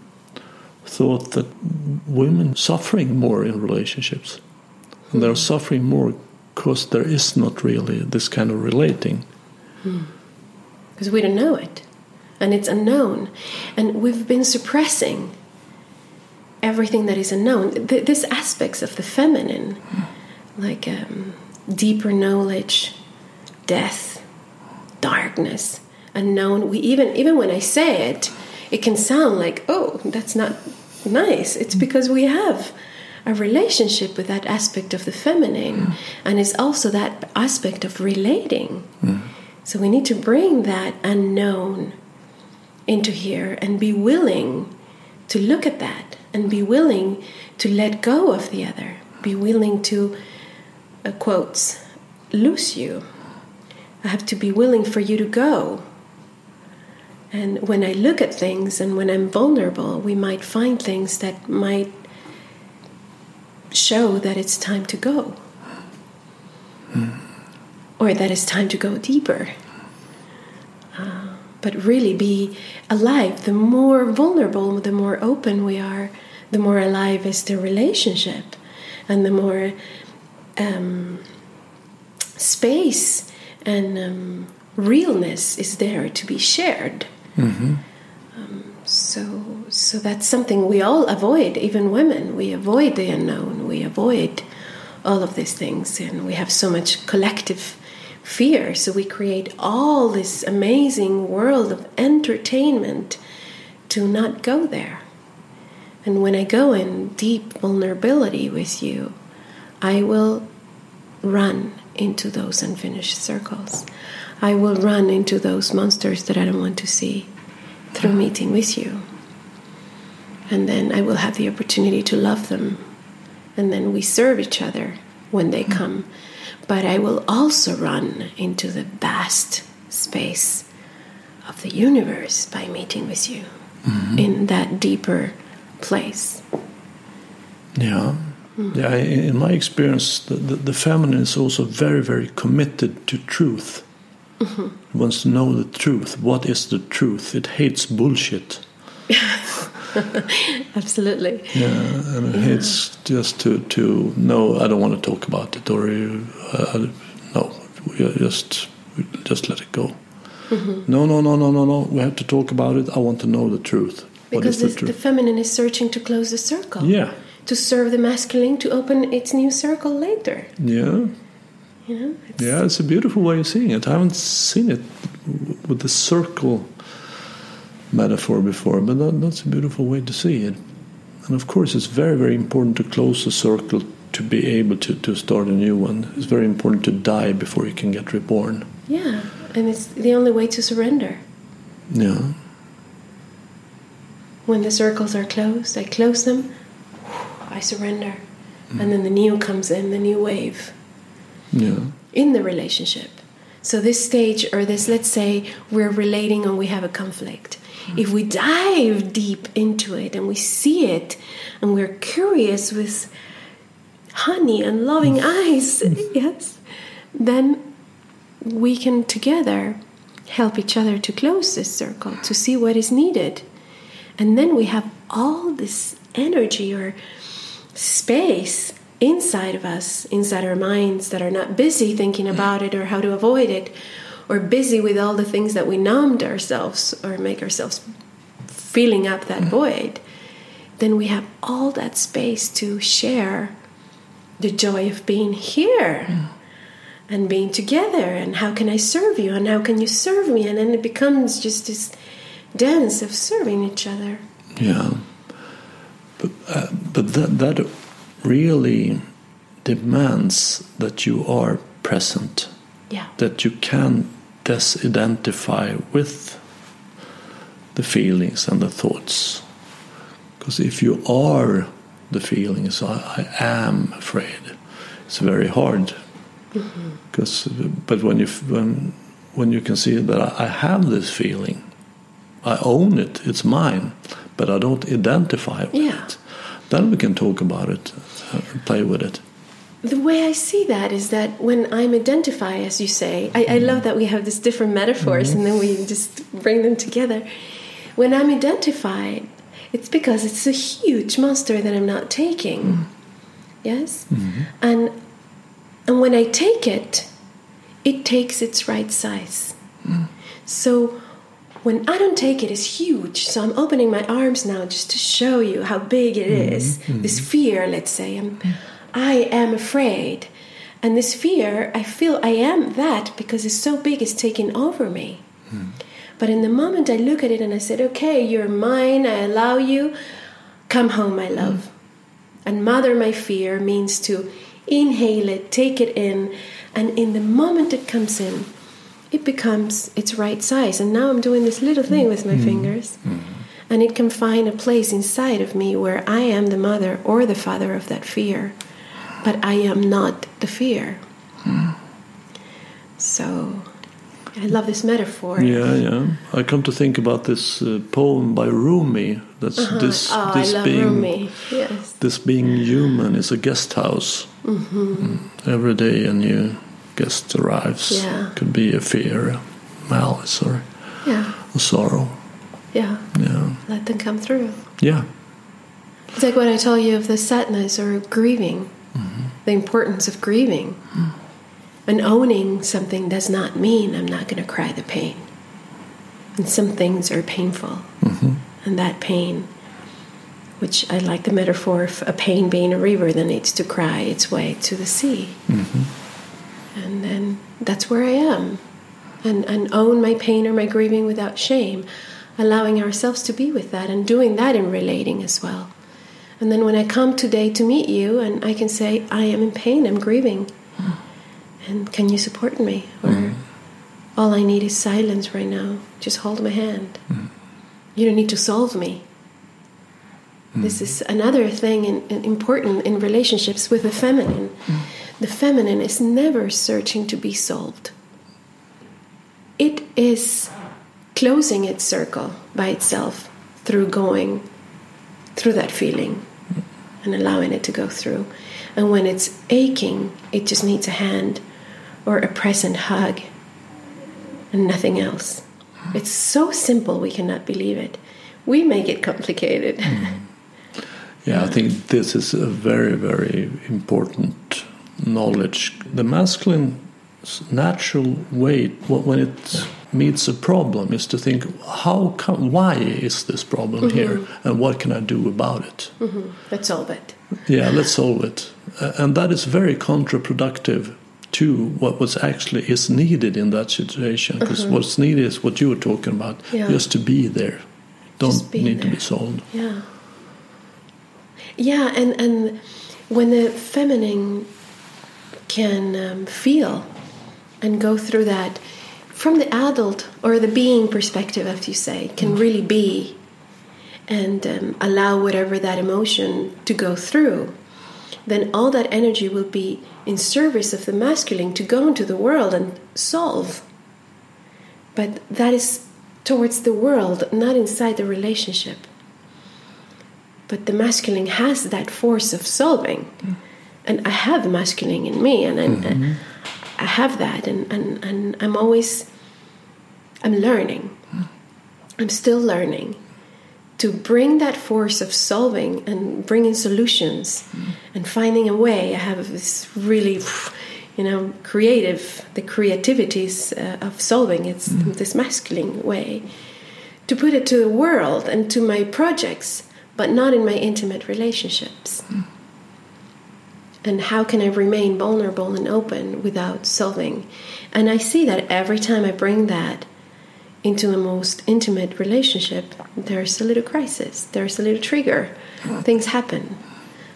thought that women suffering more in relationships, and they're mm-hmm. suffering more because there is not really this kind of relating. Because we don't know it. And it's unknown. And we've been suppressing everything that is unknown. Th- these aspects of the feminine, like um, deeper knowledge, death, darkness, unknown. We even even when I say it, it can sound like, oh, that's not nice. It's because we have a relationship with that aspect of the feminine, mm. and it's also that aspect of relating. Mm. So we need to bring that unknown into here and be willing to look at that and be willing to let go of the other, be willing to, uh, quotes, lose you. I have to be willing for you to go. And when I look at things and when I'm vulnerable, we might find things that might show that it's time to go. Mm or that it's time to go deeper. Uh, but really be alive. The more vulnerable, the more open we are, the more alive is the relationship, and the more um, space and um, realness is there to be shared. Mm-hmm. Um, so, so that's something we all avoid, even women. We avoid the unknown. We avoid all of these things, and we have so much collective fear. So we create all this amazing world of entertainment to not go there. And when I go in deep vulnerability with you, I will run into those unfinished circles. I will run into those monsters that I don't want to see through meeting with you. And then I will have the opportunity to love them. And then we serve each other when they hmm. come. But I will also run into the vast space of the universe by meeting with you mm-hmm. in that deeper place. Yeah. Yeah, in my experience, the, the, the feminine is also very, very committed to truth. It wants to know the truth. What is the truth? It hates bullshit. Absolutely. Yeah, and it hates just to, to no, I don't want to talk about it, or uh, uh no, we just just let it go. Mm-hmm. No, no, no, no, no, no. We have to talk about it. I want to know the truth. Because the the feminine is searching to close the circle. Yeah, To serve the masculine to open its new circle later. yeah, You know? It's, yeah. It's a beautiful way of seeing it. I haven't seen it with the circle metaphor before, but that, that's a beautiful way to see it. And of course, it's very, very important to close the circle to be able to, to start a new one. It's very important to die before you can get reborn. Yeah. And it's the only way to surrender. Yeah, When the circles are closed, I close them, I surrender. Mm. And then the new comes in, the new wave yeah, in the relationship. So, this stage, or this, let's say we're relating and we have a conflict. Mm. If we dive deep into it and we see it and we're curious with honey and loving mm. eyes, yes, then we can together help each other to close this circle, to see what is needed. And then we have all this energy or space inside of us, inside our minds, that are not busy thinking mm-hmm. about it or how to avoid it, or busy with all the things that we numbed ourselves or make ourselves filling up that mm-hmm. void. Then we have all that space to share the joy of being here mm-hmm. and being together and how can I serve you and how can you serve me? And then it becomes just this dance of serving each other. yeah. But, uh, but that, that really demands that you are present. Yeah. that you can disidentify with the feelings and the thoughts. Because if you are the feelings, I, I am afraid, it's very hard. Because, but when you when when you can see that I, I have this feeling, I own it, it's mine, but I don't identify with Yeah. it. Then we can talk about it, uh, play with it. The way I see that is that when I'm identify, as you say, I, I love mm-hmm. that we have these different metaphors and then we mm-hmm. just bring them together. When I'm identified, it's because it's a huge monster that I'm not taking. Mm. Yes? Mm-hmm. And and when I take it, it takes its right size. Mm. So when I don't take it, it's huge. So I'm opening my arms now just to show you how big it mm-hmm. is. Mm-hmm. This fear, let's say, I'm, I am afraid. And this fear, I feel I am that because it's so big, it's taking over me. Hmm. But in the moment I look at it and I said, okay, you're mine, I allow you, come home, my love. Hmm. And mother my fear means to inhale it, take it in, and in the moment it comes in, it becomes its right size. And now I'm doing this little thing with my mm. fingers, mm. Mm. and it can find a place inside of me where I am the mother or the father of that fear, but I am not the fear. So I love this metaphor. Yeah, yeah. I come to think about this uh, poem by Rumi. That's uh-huh. this Oh, this I love being Rumi. Yes. this being human is a guest house. Mm-hmm. Mm. Every day and new guest arrives. Yeah. Could be a fear, a malice, or Yeah. a sorrow. Yeah. Yeah, Let them come through. yeah, It's like what I told you of the sadness or grieving, mm-hmm. the importance of grieving. Mm-hmm. And owning something does not mean I'm not going to cry the pain. And some things are painful. Mm-hmm. And that pain, which I like the metaphor of a pain being a river that needs to cry its way to the sea. And then that's where I am. And, and own my pain or my grieving without shame, allowing ourselves to be with that and doing that in relating as well. And then when I come today to meet you and I can say, I am in pain, I'm grieving. And can you support me? Or mm-hmm. all I need is silence right now. Just hold my hand. Mm-hmm. You don't need to solve me. This mm-hmm. is another thing in, in important in relationships with the feminine. Mm. The feminine is never searching to be solved. It is closing its circle by itself through going through that feeling and allowing it to go through. And when it's aching, it just needs a hand or a present hug and nothing else. It's so simple, we cannot believe it. We make it complicated. Mm-hmm. Yeah, I think this is a very, very important knowledge. The masculine natural way when it meets a problem is to think how come why is this problem mm-hmm. here and what can i do about it mm-hmm. Let's solve it. yeah let's solve it and that is very counterproductive to what was actually is needed in that situation because mm-hmm. what's needed is what you were talking about Yeah. just to be there don't be need to be solved Yeah. Yeah, and, and when the feminine can um, feel and go through that from the adult or the being perspective, as you say, can really be and um, allow whatever that emotion to go through, then all that energy will be in service of the masculine to go into the world and solve. But that is towards the world, not inside the relationship. But the masculine has that force of solving. And I have the masculine in me, and, and uh, mm-hmm. I have that, and, and, and I'm always, I'm learning. Mm. I'm still learning to bring that force of solving and bringing solutions mm. and finding a way. I have this really, you know, creative, the creativities uh, of solving. It's mm. this masculine way to put it to the world and to my projects, but not in my intimate relationships. And how can I remain vulnerable and open without solving? And I see that every time I bring that into a most intimate relationship, there's a little crisis, there's a little trigger, things happen.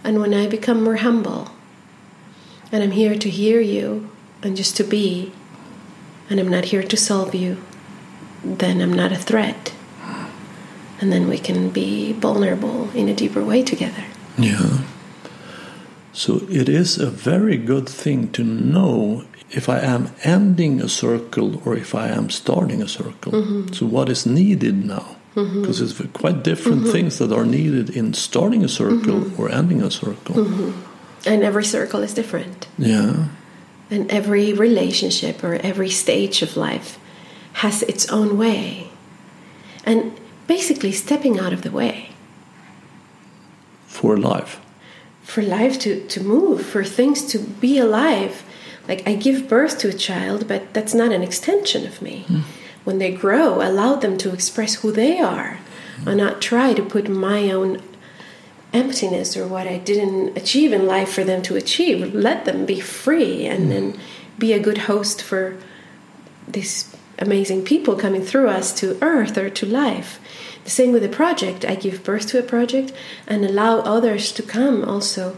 And when I become more humble, and I'm here to hear you and just to be, and I'm not here to solve you, then I'm not a threat. And then we can be vulnerable in a deeper way together. Yeah. So it is a very good thing to know if I am ending a circle or if I am starting a circle. Mm-hmm. So what is needed now? Mm-hmm. Because it's quite different mm-hmm. things that are needed in starting a circle or ending a circle. And every circle is different. Yeah. And every relationship or every stage of life has its own way. And basically, stepping out of the way For life. For life to, to move, for things to be alive. Like I give birth to a child, but that's not an extension of me. Hmm. When they grow, allow them to express who they are and not try to put my own emptiness or what I didn't achieve in life for them to achieve. Let them be free and, hmm. and be a good host for these amazing people coming through us to earth or to life. Same with a project. I give birth to a project and allow others to come also.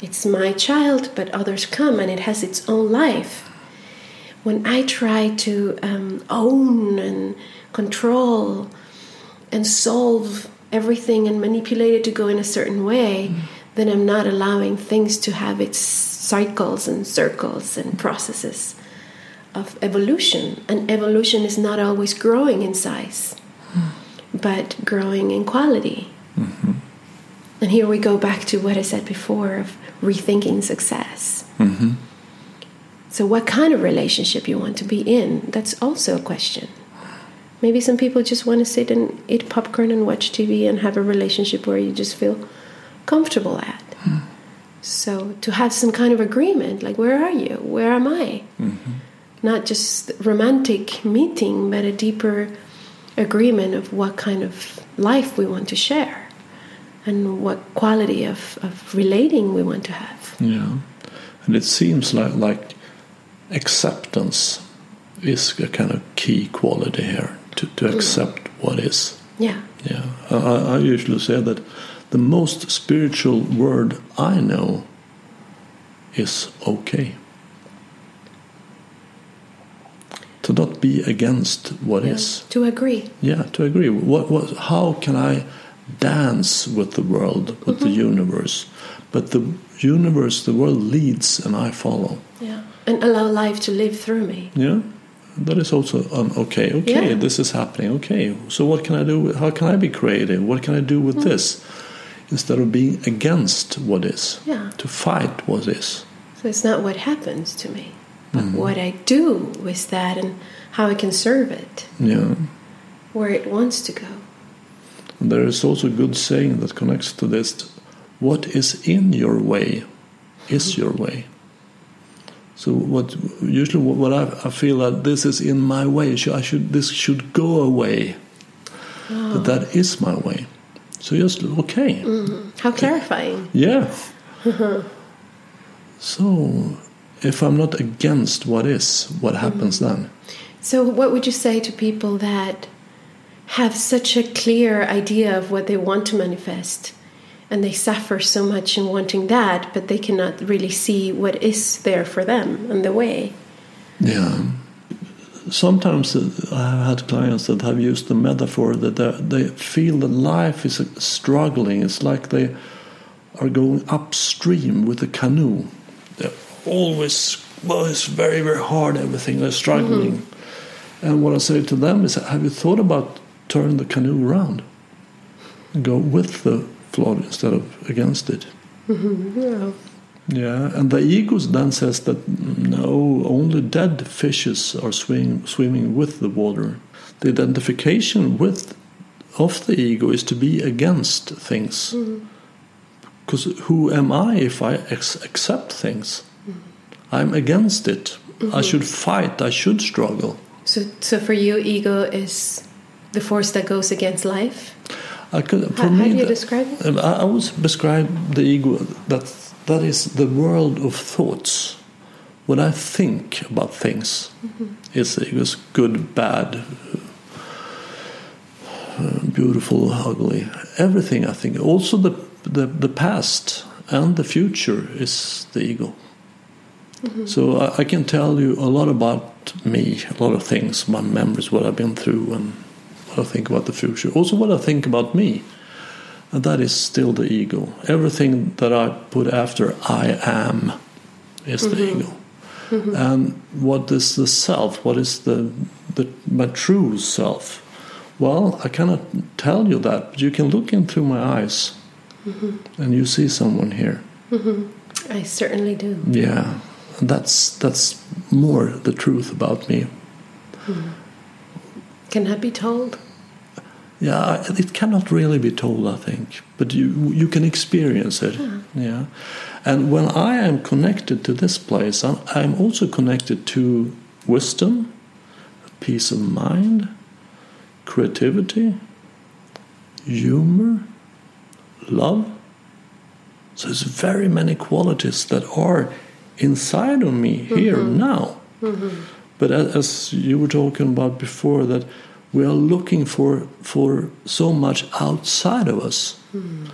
It's my child, but others come and it has its own life. When I try to um, own and control and solve everything and manipulate it to go in a certain way, then I'm not allowing things to have its cycles and circles and processes of evolution. And evolution is not always growing in size, but growing in quality. Mm-hmm. And here we go back to what I said before of rethinking success. Mm-hmm. So, what kind of relationship you want to be in? That's also a question. Maybe some people just want to sit and eat popcorn and watch TV and have a relationship where you just feel comfortable at. Hmm. So, to have some kind of agreement, like, where are you? Where am I? Mm-hmm. Not just romantic meeting, but a deeper agreement of what kind of life we want to share and what quality of, of relating we want to have. Yeah. And it seems like, like acceptance is a kind of key quality here to, to mm. accept what is. Yeah. Yeah. I, I usually say that the most spiritual word I know is okay. To not be against what is. To agree. Yeah, to agree. What, what, how can I dance with the world, with the universe. But the universe, the world leads, and I follow. Yeah. And allow life to live through me. Yeah, that is also um, okay. Okay, Yeah. this is happening. Okay, so what can I do? With, how can I be creative? What can I do with this? Instead of being against what is, Yeah. to fight what is. So it's not what happens to me, but mm-hmm. what I do with that and how I can serve it Yeah. where it wants to go. And there is also a good saying that connects to this: "What is in your way, is mm-hmm. your way." So what usually what I, I feel that this is in my way. Should, I should this should go away. But ah. that is my way. So just okay. Mm-hmm. How clarifying. Yeah. so, if I'm not against what is, what happens then? So, what would you say to people that have such a clear idea of what they want to manifest and they suffer so much in wanting that, but they cannot really see what is there for them and the way? Yeah. Sometimes uh, I have had clients that have used the metaphor that they, they feel that life is struggling. It's like they are going upstream with a canoe. Always, well, it's very, very hard, everything. They're struggling. And what I say to them is, have you thought about turning the canoe around? And go with the flood instead of against it. Mm-hmm. Yeah. Yeah, and the ego then says that no, only dead fishes are swim, swimming with the water. The identification with of the ego is to be against things. Mm-hmm. Because who am I if I ex- accept things? I'm against it. I mm-hmm. should fight. I should struggle. So, so for you, ego is the force that goes against life? I could, for How, how do you describe it? I I would describe the ego that that is the world of thoughts. What I think about things mm-hmm. is the ego's good, bad, beautiful, ugly. Everything I think. Also the, the the past and the future is the ego. So I, I can tell you a lot about me, a lot of things, my memories, what I've been through, and what I think about the future. Also, what I think about me. And that is still the ego. Everything that I put after I am is the mm-hmm. ego. Mm-hmm. And what is the self? What is the, the my true self? Well, I cannot tell you that, but you can look into my eyes mm-hmm. and you see someone here. I certainly do. Yeah. And that's that's more the truth about me. Hmm. Can that be told? Yeah, it cannot really be told, I think, but you you can experience it. Ah. Yeah, and when I am connected to this place, I'm, I'm also connected to wisdom, peace of mind, creativity, humor, love. So it's very many qualities that are inside of me here mm-hmm. now. Mm-hmm. But a- as you were talking about before, that we are looking for for so much outside of us, mm-hmm.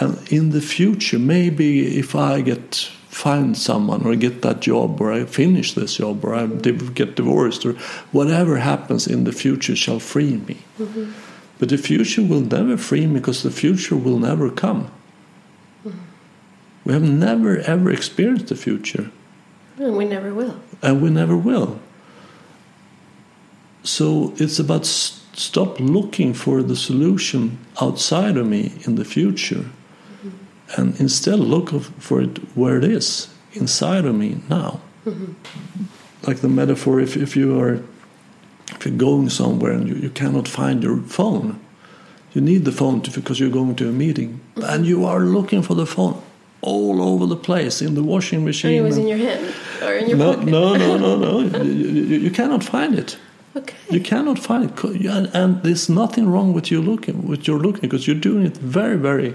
and in the future, maybe if I get find someone or get that job or I finish this job or I div- get divorced or whatever happens in the future shall free me. But the future will never free me because the future will never come. We have never ever experienced the future And we never will. and we never will. So it's about s- stop looking for the solution outside of me in the future, mm-hmm. and instead look for it where it is inside of me now. Mm-hmm. Like the metaphor, if, if you are if you're going somewhere and you, you cannot find your phone, you need the phone to, because you're going to a meeting, mm-hmm. and you are looking for the phone all over the place in the washing machine. And it was in your hand or in your no, pocket. no, no, no, no. you, you, you cannot find it. Okay. You cannot find it, and, and there's nothing wrong with you looking, with your looking, because you're doing it very, very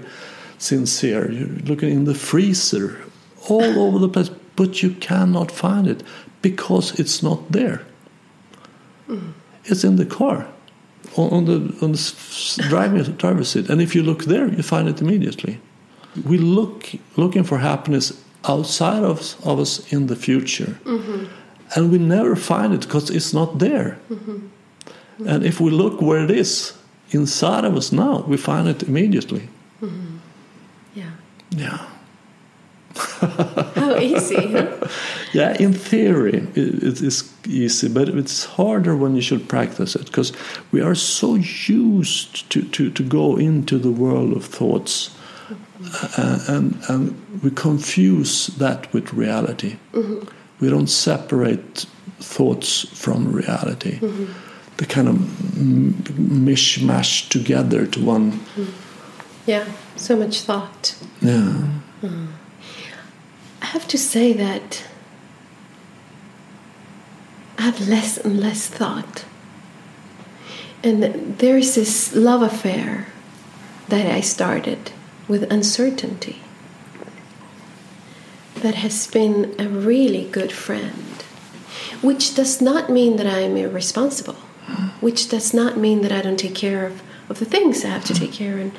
sincere. You're looking in the freezer, all over the place, but you cannot find it because it's not there. Mm. It's in the car, on, on the on the driving driver's seat, and if you look there, you find it immediately. We look looking for happiness outside of, us- of us in the future, mm-hmm. and we never find it because it's not there. Mm-hmm. And if we look where it is, inside of us now. We find it immediately. Mm-hmm. Yeah. Yeah. How easy, huh? Yeah, in theory, it, it is easy, but it's harder when you should practice it because we are so used to, to, to go into the world of thoughts and, and we confuse that with reality. Mm-hmm. We don't separate thoughts from reality. Mm-hmm. They kind of m- mishmash together to one. Mm-hmm. Yeah, so much thought. Yeah. Mm. I have to say that I have less and less thought. And there is this love affair that I started with uncertainty that has been a really good friend, which does not mean that I'm irresponsible, which does not mean that I don't take care of, of the things I have to take care and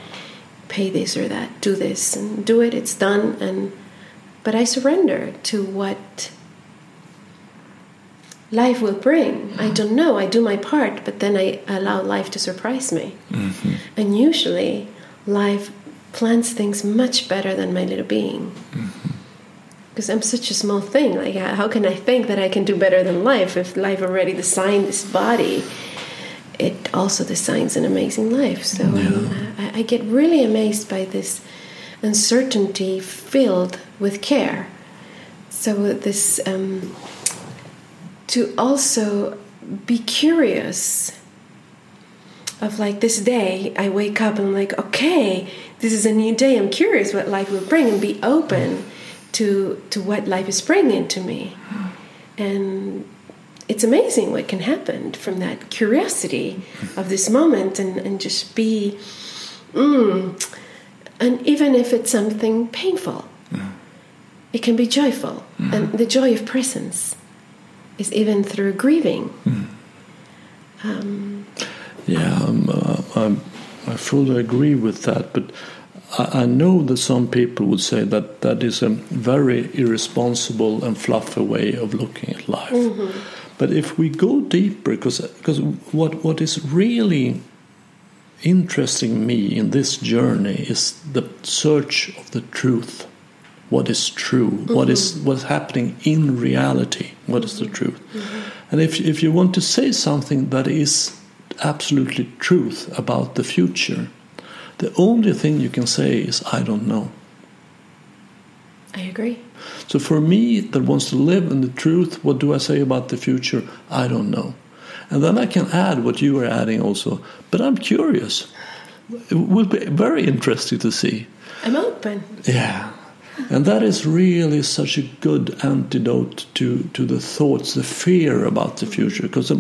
pay this or that, do this and do it, it's done, and but I surrender to what life will bring. I don't know. I do my part, but then I allow life to surprise me. Mm-hmm. And usually, life plans things much better than my little being. Because I'm such a small thing. Like, how how can I think that I can do better than life if life already designed this body? It also designs an amazing life. So um, I, I get really amazed by this uncertainty filled with care. So this um, to also be curious of like this day I wake up and I'm like okay this is a new day. I'm curious what life will bring and be open to to what life is bringing to me. And it's amazing what can happen from that curiosity of this moment and, and just be mm, and even if it's something painful it can be joyful. And the joy of presence is even through grieving. Um, Yeah, um, uh, I'm, I fully agree with that. But I, I know that some people would say that that is a very irresponsible and fluffy way of looking at life. Mm-hmm. But if we go deeper, because because what what is really interesting me in this journey is the search of the truth. What is true? What mm-hmm. is what's happening in reality? What is the mm-hmm. truth? And if if you want to say something that is absolutely truth about the future, the only thing you can say is I don't know. I agree So for me that wants to live in the truth, what do I say about the future? I don't know. And then I can add what you are adding also. But I'm curious. It will be very interesting to see. I'm open Yeah. And that is really such a good antidote to, to the thoughts, the fear about the future. Because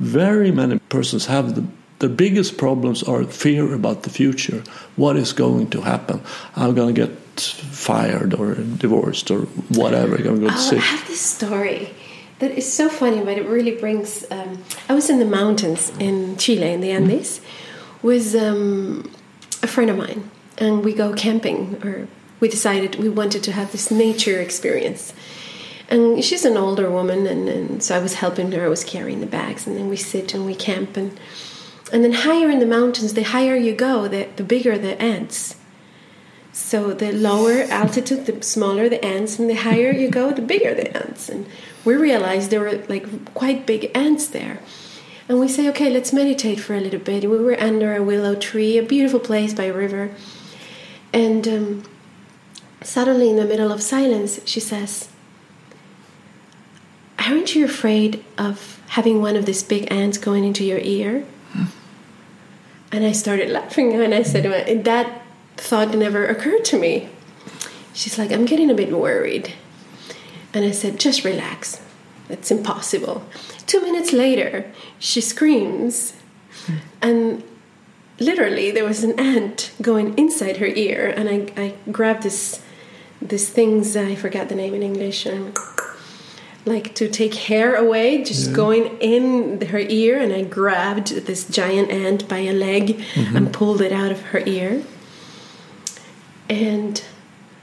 very many persons have the, the biggest problems are fear about the future. What is going to happen? I'm going to get fired or divorced or whatever. I'm going to get Oh, I have this story that is so funny, but it really brings. Um, I was in the mountains in Chile, in the Andes, with um, a friend of mine, and we go camping, or we decided we wanted to have this nature experience. And she's an older woman, and, and so I was helping her. I was carrying the bags, and then we sit and we camp, and and then higher in the mountains, the higher you go, the, the bigger the ants. So the lower altitude, the smaller the ants, and the higher you go, the bigger the ants. And we realized there were like quite big ants there. And we say, okay, let's meditate for a little bit. We were under a willow tree, a beautiful place by a river. And um, suddenly, in the middle of silence, she says, Aren't you afraid of having one of these big ants going into your ear? And I started laughing and I said, "Well, That thought never occurred to me. She's like, I'm getting a bit worried. And I said, Just relax. It's impossible. Two minutes later, she screams. And literally, there was an ant going inside her ear. And I, I grabbed this, this things, I forgot the name in English. And like to take hair away, just going in her ear, and I grabbed this giant ant by a leg mm-hmm. and pulled it out of her ear. And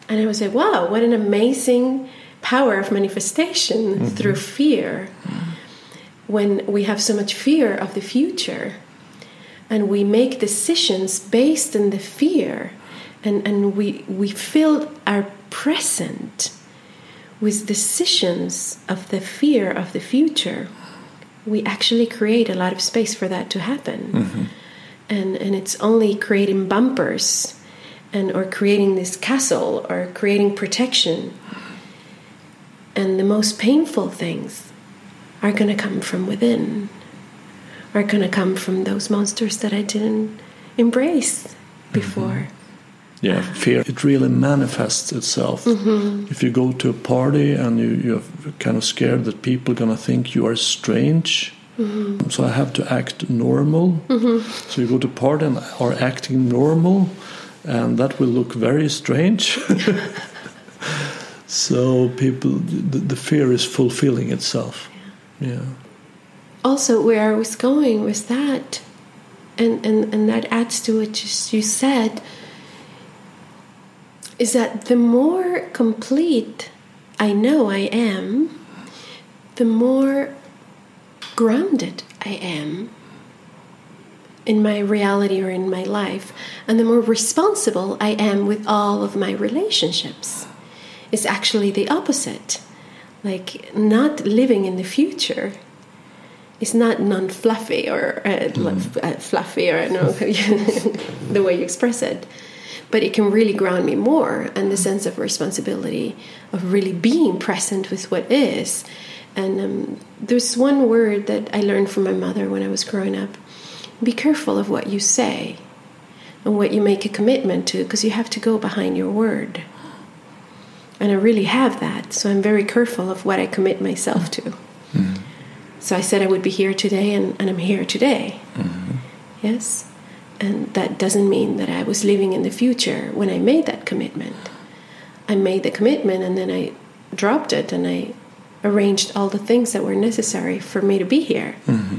and I was like, wow, what an amazing power of manifestation mm-hmm. through fear. When we have so much fear of the future. and we make decisions based on the fear and, and we, we fill our present with decisions of the fear of the future, we actually create a lot of space for that to happen. Mm-hmm. And, and it's only creating bumpers and or creating this castle or creating protection. And the most painful things are going to come from within, are going to come from those monsters that I didn't embrace before. Mm-hmm yeah, fear. It really manifests itself. Mm-hmm. If you go to a party and you, you're kind of scared that people are going to think you are strange, mm-hmm. so I have to act normal. Mm-hmm. So you go to a party and are acting normal, and that will look very strange. so people, the, the, fear is fulfilling itself. Yeah. yeah. Also, where I was going was that, and, and, and that adds to what you said is that the more complete I know I am, the more grounded I am in my reality or in my life, and the more responsible I am with all of my relationships. It's actually the opposite. Like, not living in the future is not non fluffy or uh, mm. fluffy, or I don't know the way you express it but it can really ground me more and the sense of responsibility of really being present with what is. And um, there's one word that I learned from my mother when I was growing up be careful of what you say and what you make a commitment to because you have to go behind your word. And I really have that, so I'm very careful of what I commit myself to. Mm-hmm. So I said I would be here today, and, and I'm here today. Mm-hmm. Yes? And that doesn't mean that I was living in the future when I made that commitment. I made the commitment and then I dropped it and I arranged all the things that were necessary for me to be here. Mm-hmm.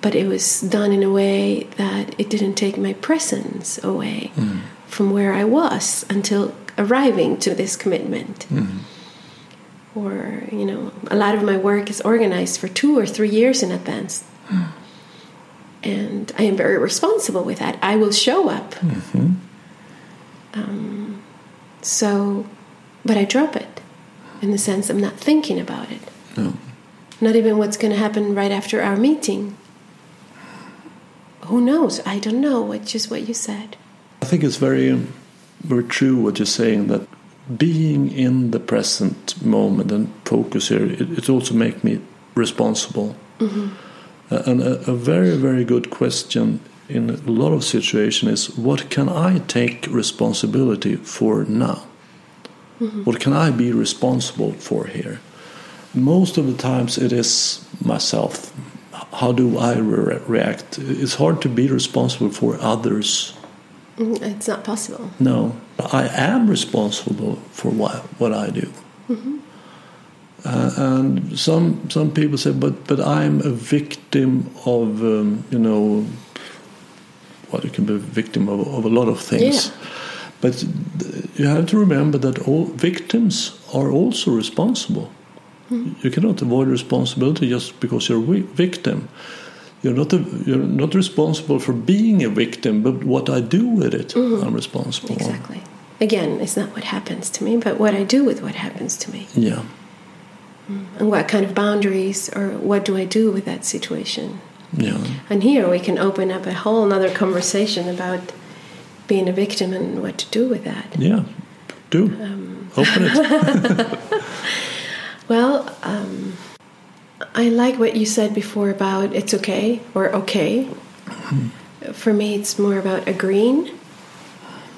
But it was done in a way that it didn't take my presence away mm-hmm. from where I was until arriving to this commitment. Mm-hmm. Or, you know, a lot of my work is organized for two or three years in advance. And I am very responsible with that. I will show up. Mm-hmm. Um, so, but I drop it in the sense I'm not thinking about it. No. Not even what's going to happen right after our meeting. Who knows? I don't know. It's just what you said. I think it's very, very true what you're saying that being in the present moment and focus here, it, it also makes me responsible. Mm-hmm and a, a, very, very good question in a lot of situations is what can I take responsibility for now? Mm-hmm. What can I be responsible for here? Most of the times it is myself. How do I re react? It's hard to be responsible for others. Mm, it's not possible. No, I am responsible for what, what I do. Mm-hmm. Uh, and some some people say, but but I'm a victim of um, you know, well, you can be a victim of, of a lot of things. Yeah. But you have to remember that all victims are also responsible. Mm. You cannot avoid responsibility just because you're a victim. You're not a, you're not responsible for being a victim, but what I do with it, mm. I'm responsible. Exactly. Again, it's not what happens to me, but what I do with what happens to me. Yeah. And what kind of boundaries or what do I do with that situation? Yeah. And here we can open up a whole other conversation about being a victim and what to do with that. Yeah, do. Um, open it. well, um, I like what you said before about it's okay or okay. Mm-hmm. For me, it's more about agreeing.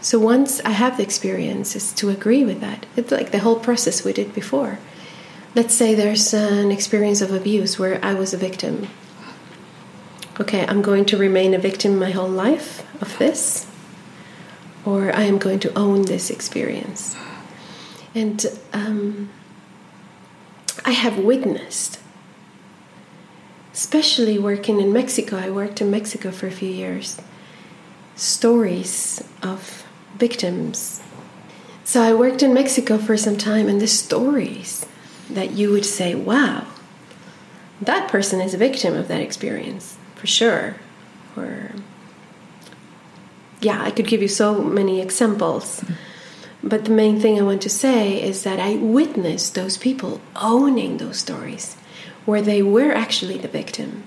So once I have the experience, is to agree with that. It's like the whole process we did before let's say there's an experience of abuse where I was a victim. Okay, I'm going to remain a victim my whole life of this, or I am going to own this experience. And um, I have witnessed, especially working in Mexico, I worked in Mexico for a few years, stories of victims. So I worked in Mexico for some time, and the stories that you would say, wow, that person is a victim of that experience, for sure. or yeah, I could give you so many examples. But the main thing I want to say is that I witnessed those people owning those stories where they were actually the victim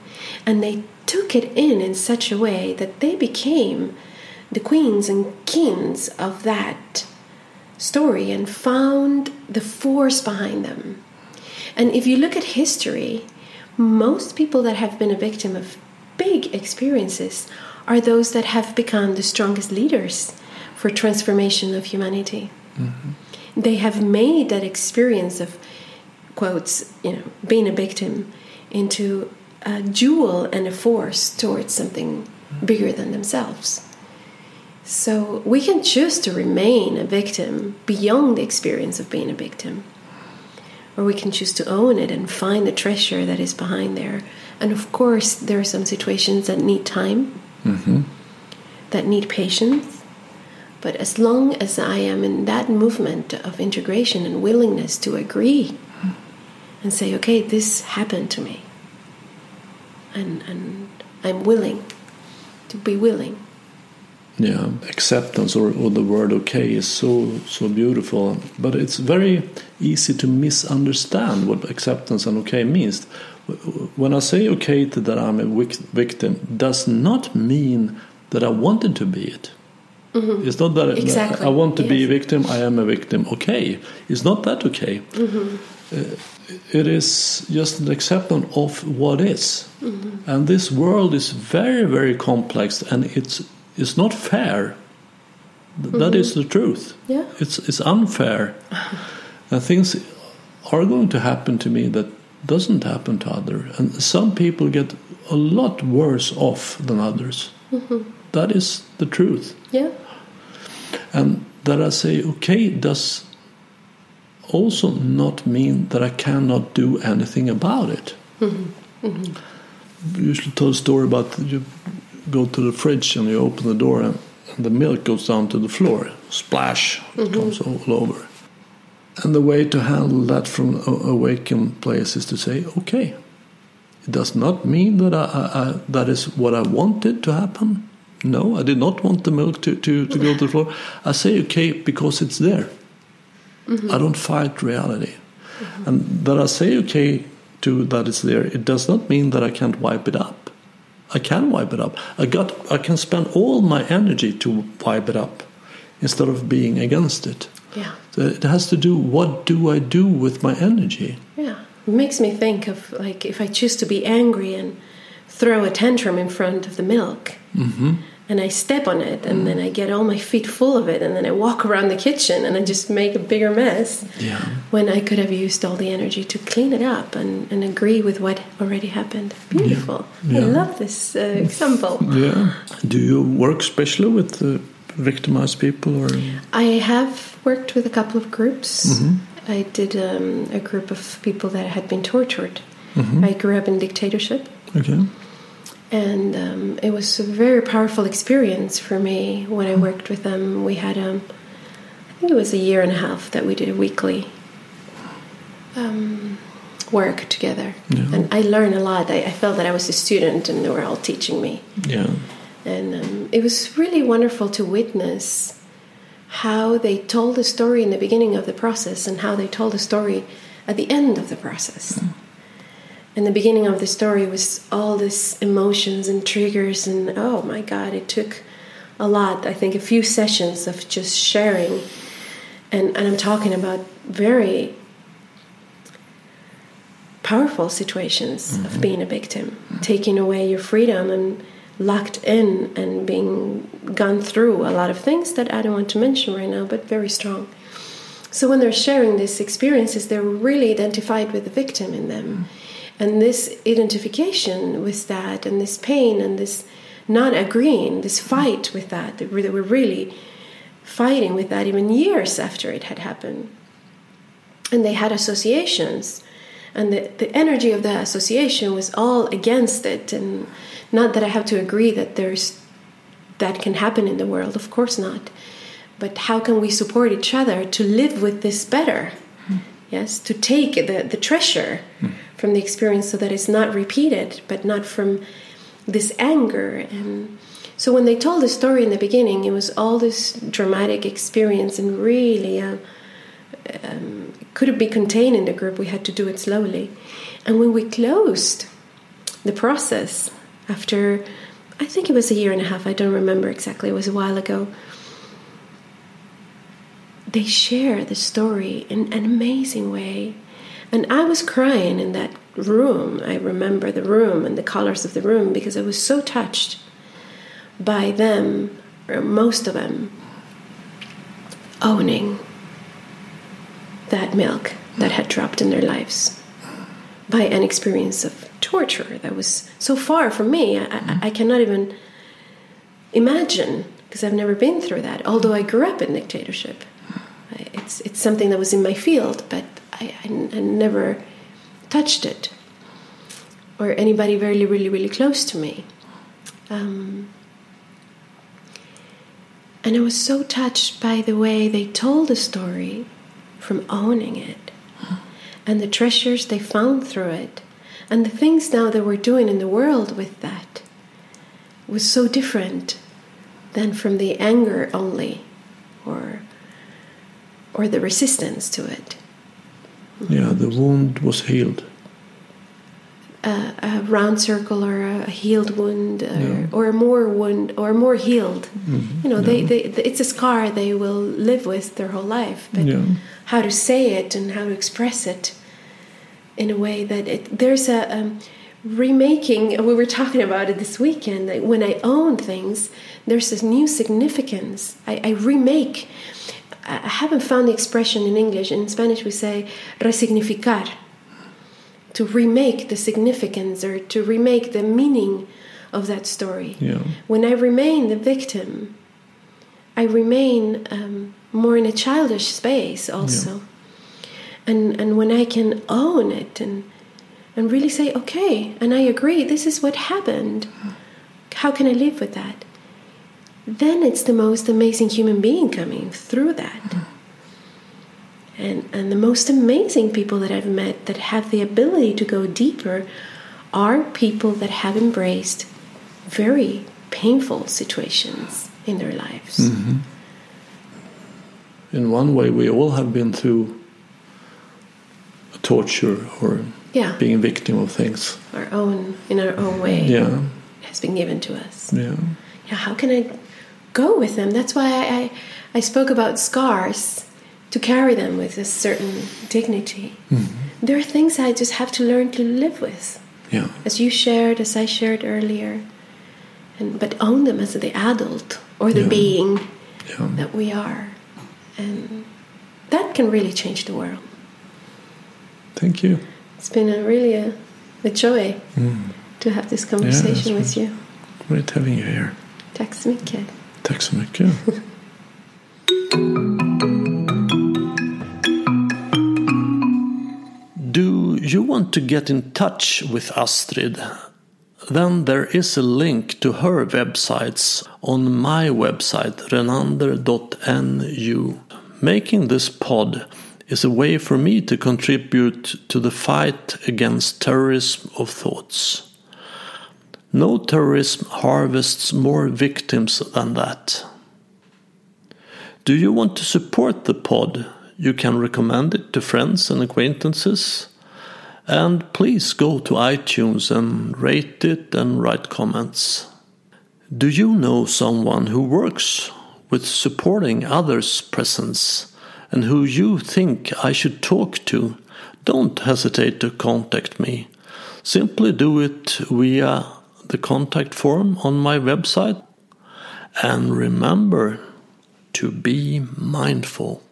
and they took it in in such a way that they became the queens and kings of that story and found the force behind them. And if you look at history, most people that have been a victim of big experiences are those that have become the strongest leaders for transformation of humanity. Mm-hmm. They have made that experience of quotes, you know, being a victim into a jewel and a force towards something bigger than themselves. So we can choose to remain a victim beyond the experience of being a victim. Or we can choose to own it and find the treasure that is behind there. And of course, there are some situations that need time, mm-hmm. that need patience. But as long as I am in that movement of integration and willingness to agree and say, okay, this happened to me, and, and I'm willing to be willing yeah acceptance or, or the word okay is so so beautiful but it's very easy to misunderstand what acceptance and okay means when i say okay to that i'm a victim does not mean that i wanted to be it mm -hmm. it's not that exactly. i want to yes. be a victim i am a victim okay it's not that okay mm -hmm. uh, it is just an acceptance of what is mm -hmm. and this world is very very complex and it's it's not fair. That is the truth. Yeah. It's it's unfair. and things are going to happen to me that doesn't happen to other. And some people get a lot worse off than others. Mm -hmm. That is the truth. Yeah. And that I say, okay, does also not mean that I cannot do anything about it. Mm -hmm. Mm -hmm. usually tell a story about you go to the fridge and you open the door and, and the milk goes down to the floor, splash, it mm-hmm. comes all over. And the way to handle that from a awakened place is to say, okay, it does not mean that I, I, I, that is what I wanted to happen. No, I did not want the milk to, to, to go to the floor. I say okay because it's there. Mm-hmm. I don't fight reality. Mm-hmm. And that I say okay to that it's there, it does not mean that I can't wipe it up. I can wipe it up. I got I can spend all my energy to wipe it up instead of being against it. Yeah. So it has to do what do I do with my energy? Yeah. It makes me think of like if I choose to be angry and throw a tantrum in front of the milk. Mm-hmm and I step on it, and mm. then I get all my feet full of it, and then I walk around the kitchen and I just make a bigger mess. Yeah. When I could have used all the energy to clean it up and, and agree with what already happened. Beautiful. Yeah. Yeah. I love this uh, example. Yeah. Do you work especially with uh, victimized people, or? I have worked with a couple of groups. Mm-hmm. I did um, a group of people that had been tortured. Mm-hmm. I grew up in dictatorship. Okay and um, it was a very powerful experience for me when I worked with them. We had um, I think it was a year and a half that we did a weekly um, work together, yeah. and I learned a lot. I, I, felt that I was a student, and they were all teaching me. Yeah, and um, it was really wonderful to witness how they told the story in the beginning of the process and how they told the story at the end of the process. Mm and the beginning of the story was all this emotions and triggers and oh my god it took a lot i think a few sessions of just sharing and, and i'm talking about very powerful situations mm-hmm. of being a victim mm-hmm. taking away your freedom and locked in and being gone through a lot of things that i don't want to mention right now but very strong so when they're sharing these experiences they're really identified with the victim in them mm-hmm and this identification with that, and this pain, and this not agreeing, this fight with that, that we were really fighting with that even years after it had happened. And they had associations, and the, the energy of the association was all against it. And not that I have to agree that there's that can happen in the world, of course not. But how can we support each other to live with this better? Mm. Yes, to take the, the treasure. Mm from the experience so that it's not repeated, but not from this anger. And so when they told the story in the beginning it was all this dramatic experience and really uh, um, couldn't be contained in the group. We had to do it slowly. And when we closed the process after i think it was a year and a half i don't remember exactly it was a while ago they share the story in an amazing way and i was crying in that room. I remember the room and the colors of the room because I was so touched by them, or most of them, owning that milk that had dropped in their lives by an experience of torture that was so far from me. I, I, mm-hmm. I cannot even imagine because I've never been through that. Although I grew up in dictatorship, it's it's something that was in my field, but I, I, I never touched it or anybody really, really, really close to me. Um, and I was so touched by the way they told the story from owning it and the treasures they found through it and the things now that we're doing in the world with that was so different than from the anger only or or the resistance to it. Yeah, the wound was healed a, a, round circle or a healed wound or, yeah. or a more wound or more healed mm-hmm. you know yeah. they, they, it's a scar they will live with their whole life but yeah. how to say it and how to express it in a way that it there's a um, remaking we were talking about it this weekend like when i own things there's this new significance i, I remake i haven't found the expression in english in spanish we say resignificar to remake the significance or to remake the meaning of that story. Yeah. When I remain the victim, I remain um, more in a childish space also. Yeah. And and when I can own it and and really say, okay, and I agree, this is what happened. How can I live with that? Then it's the most amazing human being coming through that. Mm and, and the most amazing people that I've met that have the ability to go deeper are people that have embraced very painful situations in their lives. Mm-hmm. In one way, we all have been through torture or yeah. being a victim of things. Our own, in our own way. Yeah. Has been given to us. Yeah. Yeah. How can I go with them? That's why I, I, I spoke about scars to carry them with a certain dignity. Mm-hmm. There are things I just have to learn to live with. Yeah. As you shared, as I shared earlier. And but own them as the adult or the yeah. being yeah. that we are. And that can really change the world. Thank you. It's been a really a, a joy mm. to have this conversation yeah, with you. Great having you here. Tack så mycket. Tack så mycket. you want to get in touch with Astrid, then there is a link to her websites on my website renander.nu. Making this pod is a way for me to contribute to the fight against terrorism of thoughts. No terrorism harvests more victims than that. Do you want to support the pod? You can recommend it to friends and acquaintances and please go to iTunes and rate it and write comments. Do you know someone who works with supporting others' presence and who you think I should talk to? Don't hesitate to contact me. Simply do it via the contact form on my website. And remember to be mindful.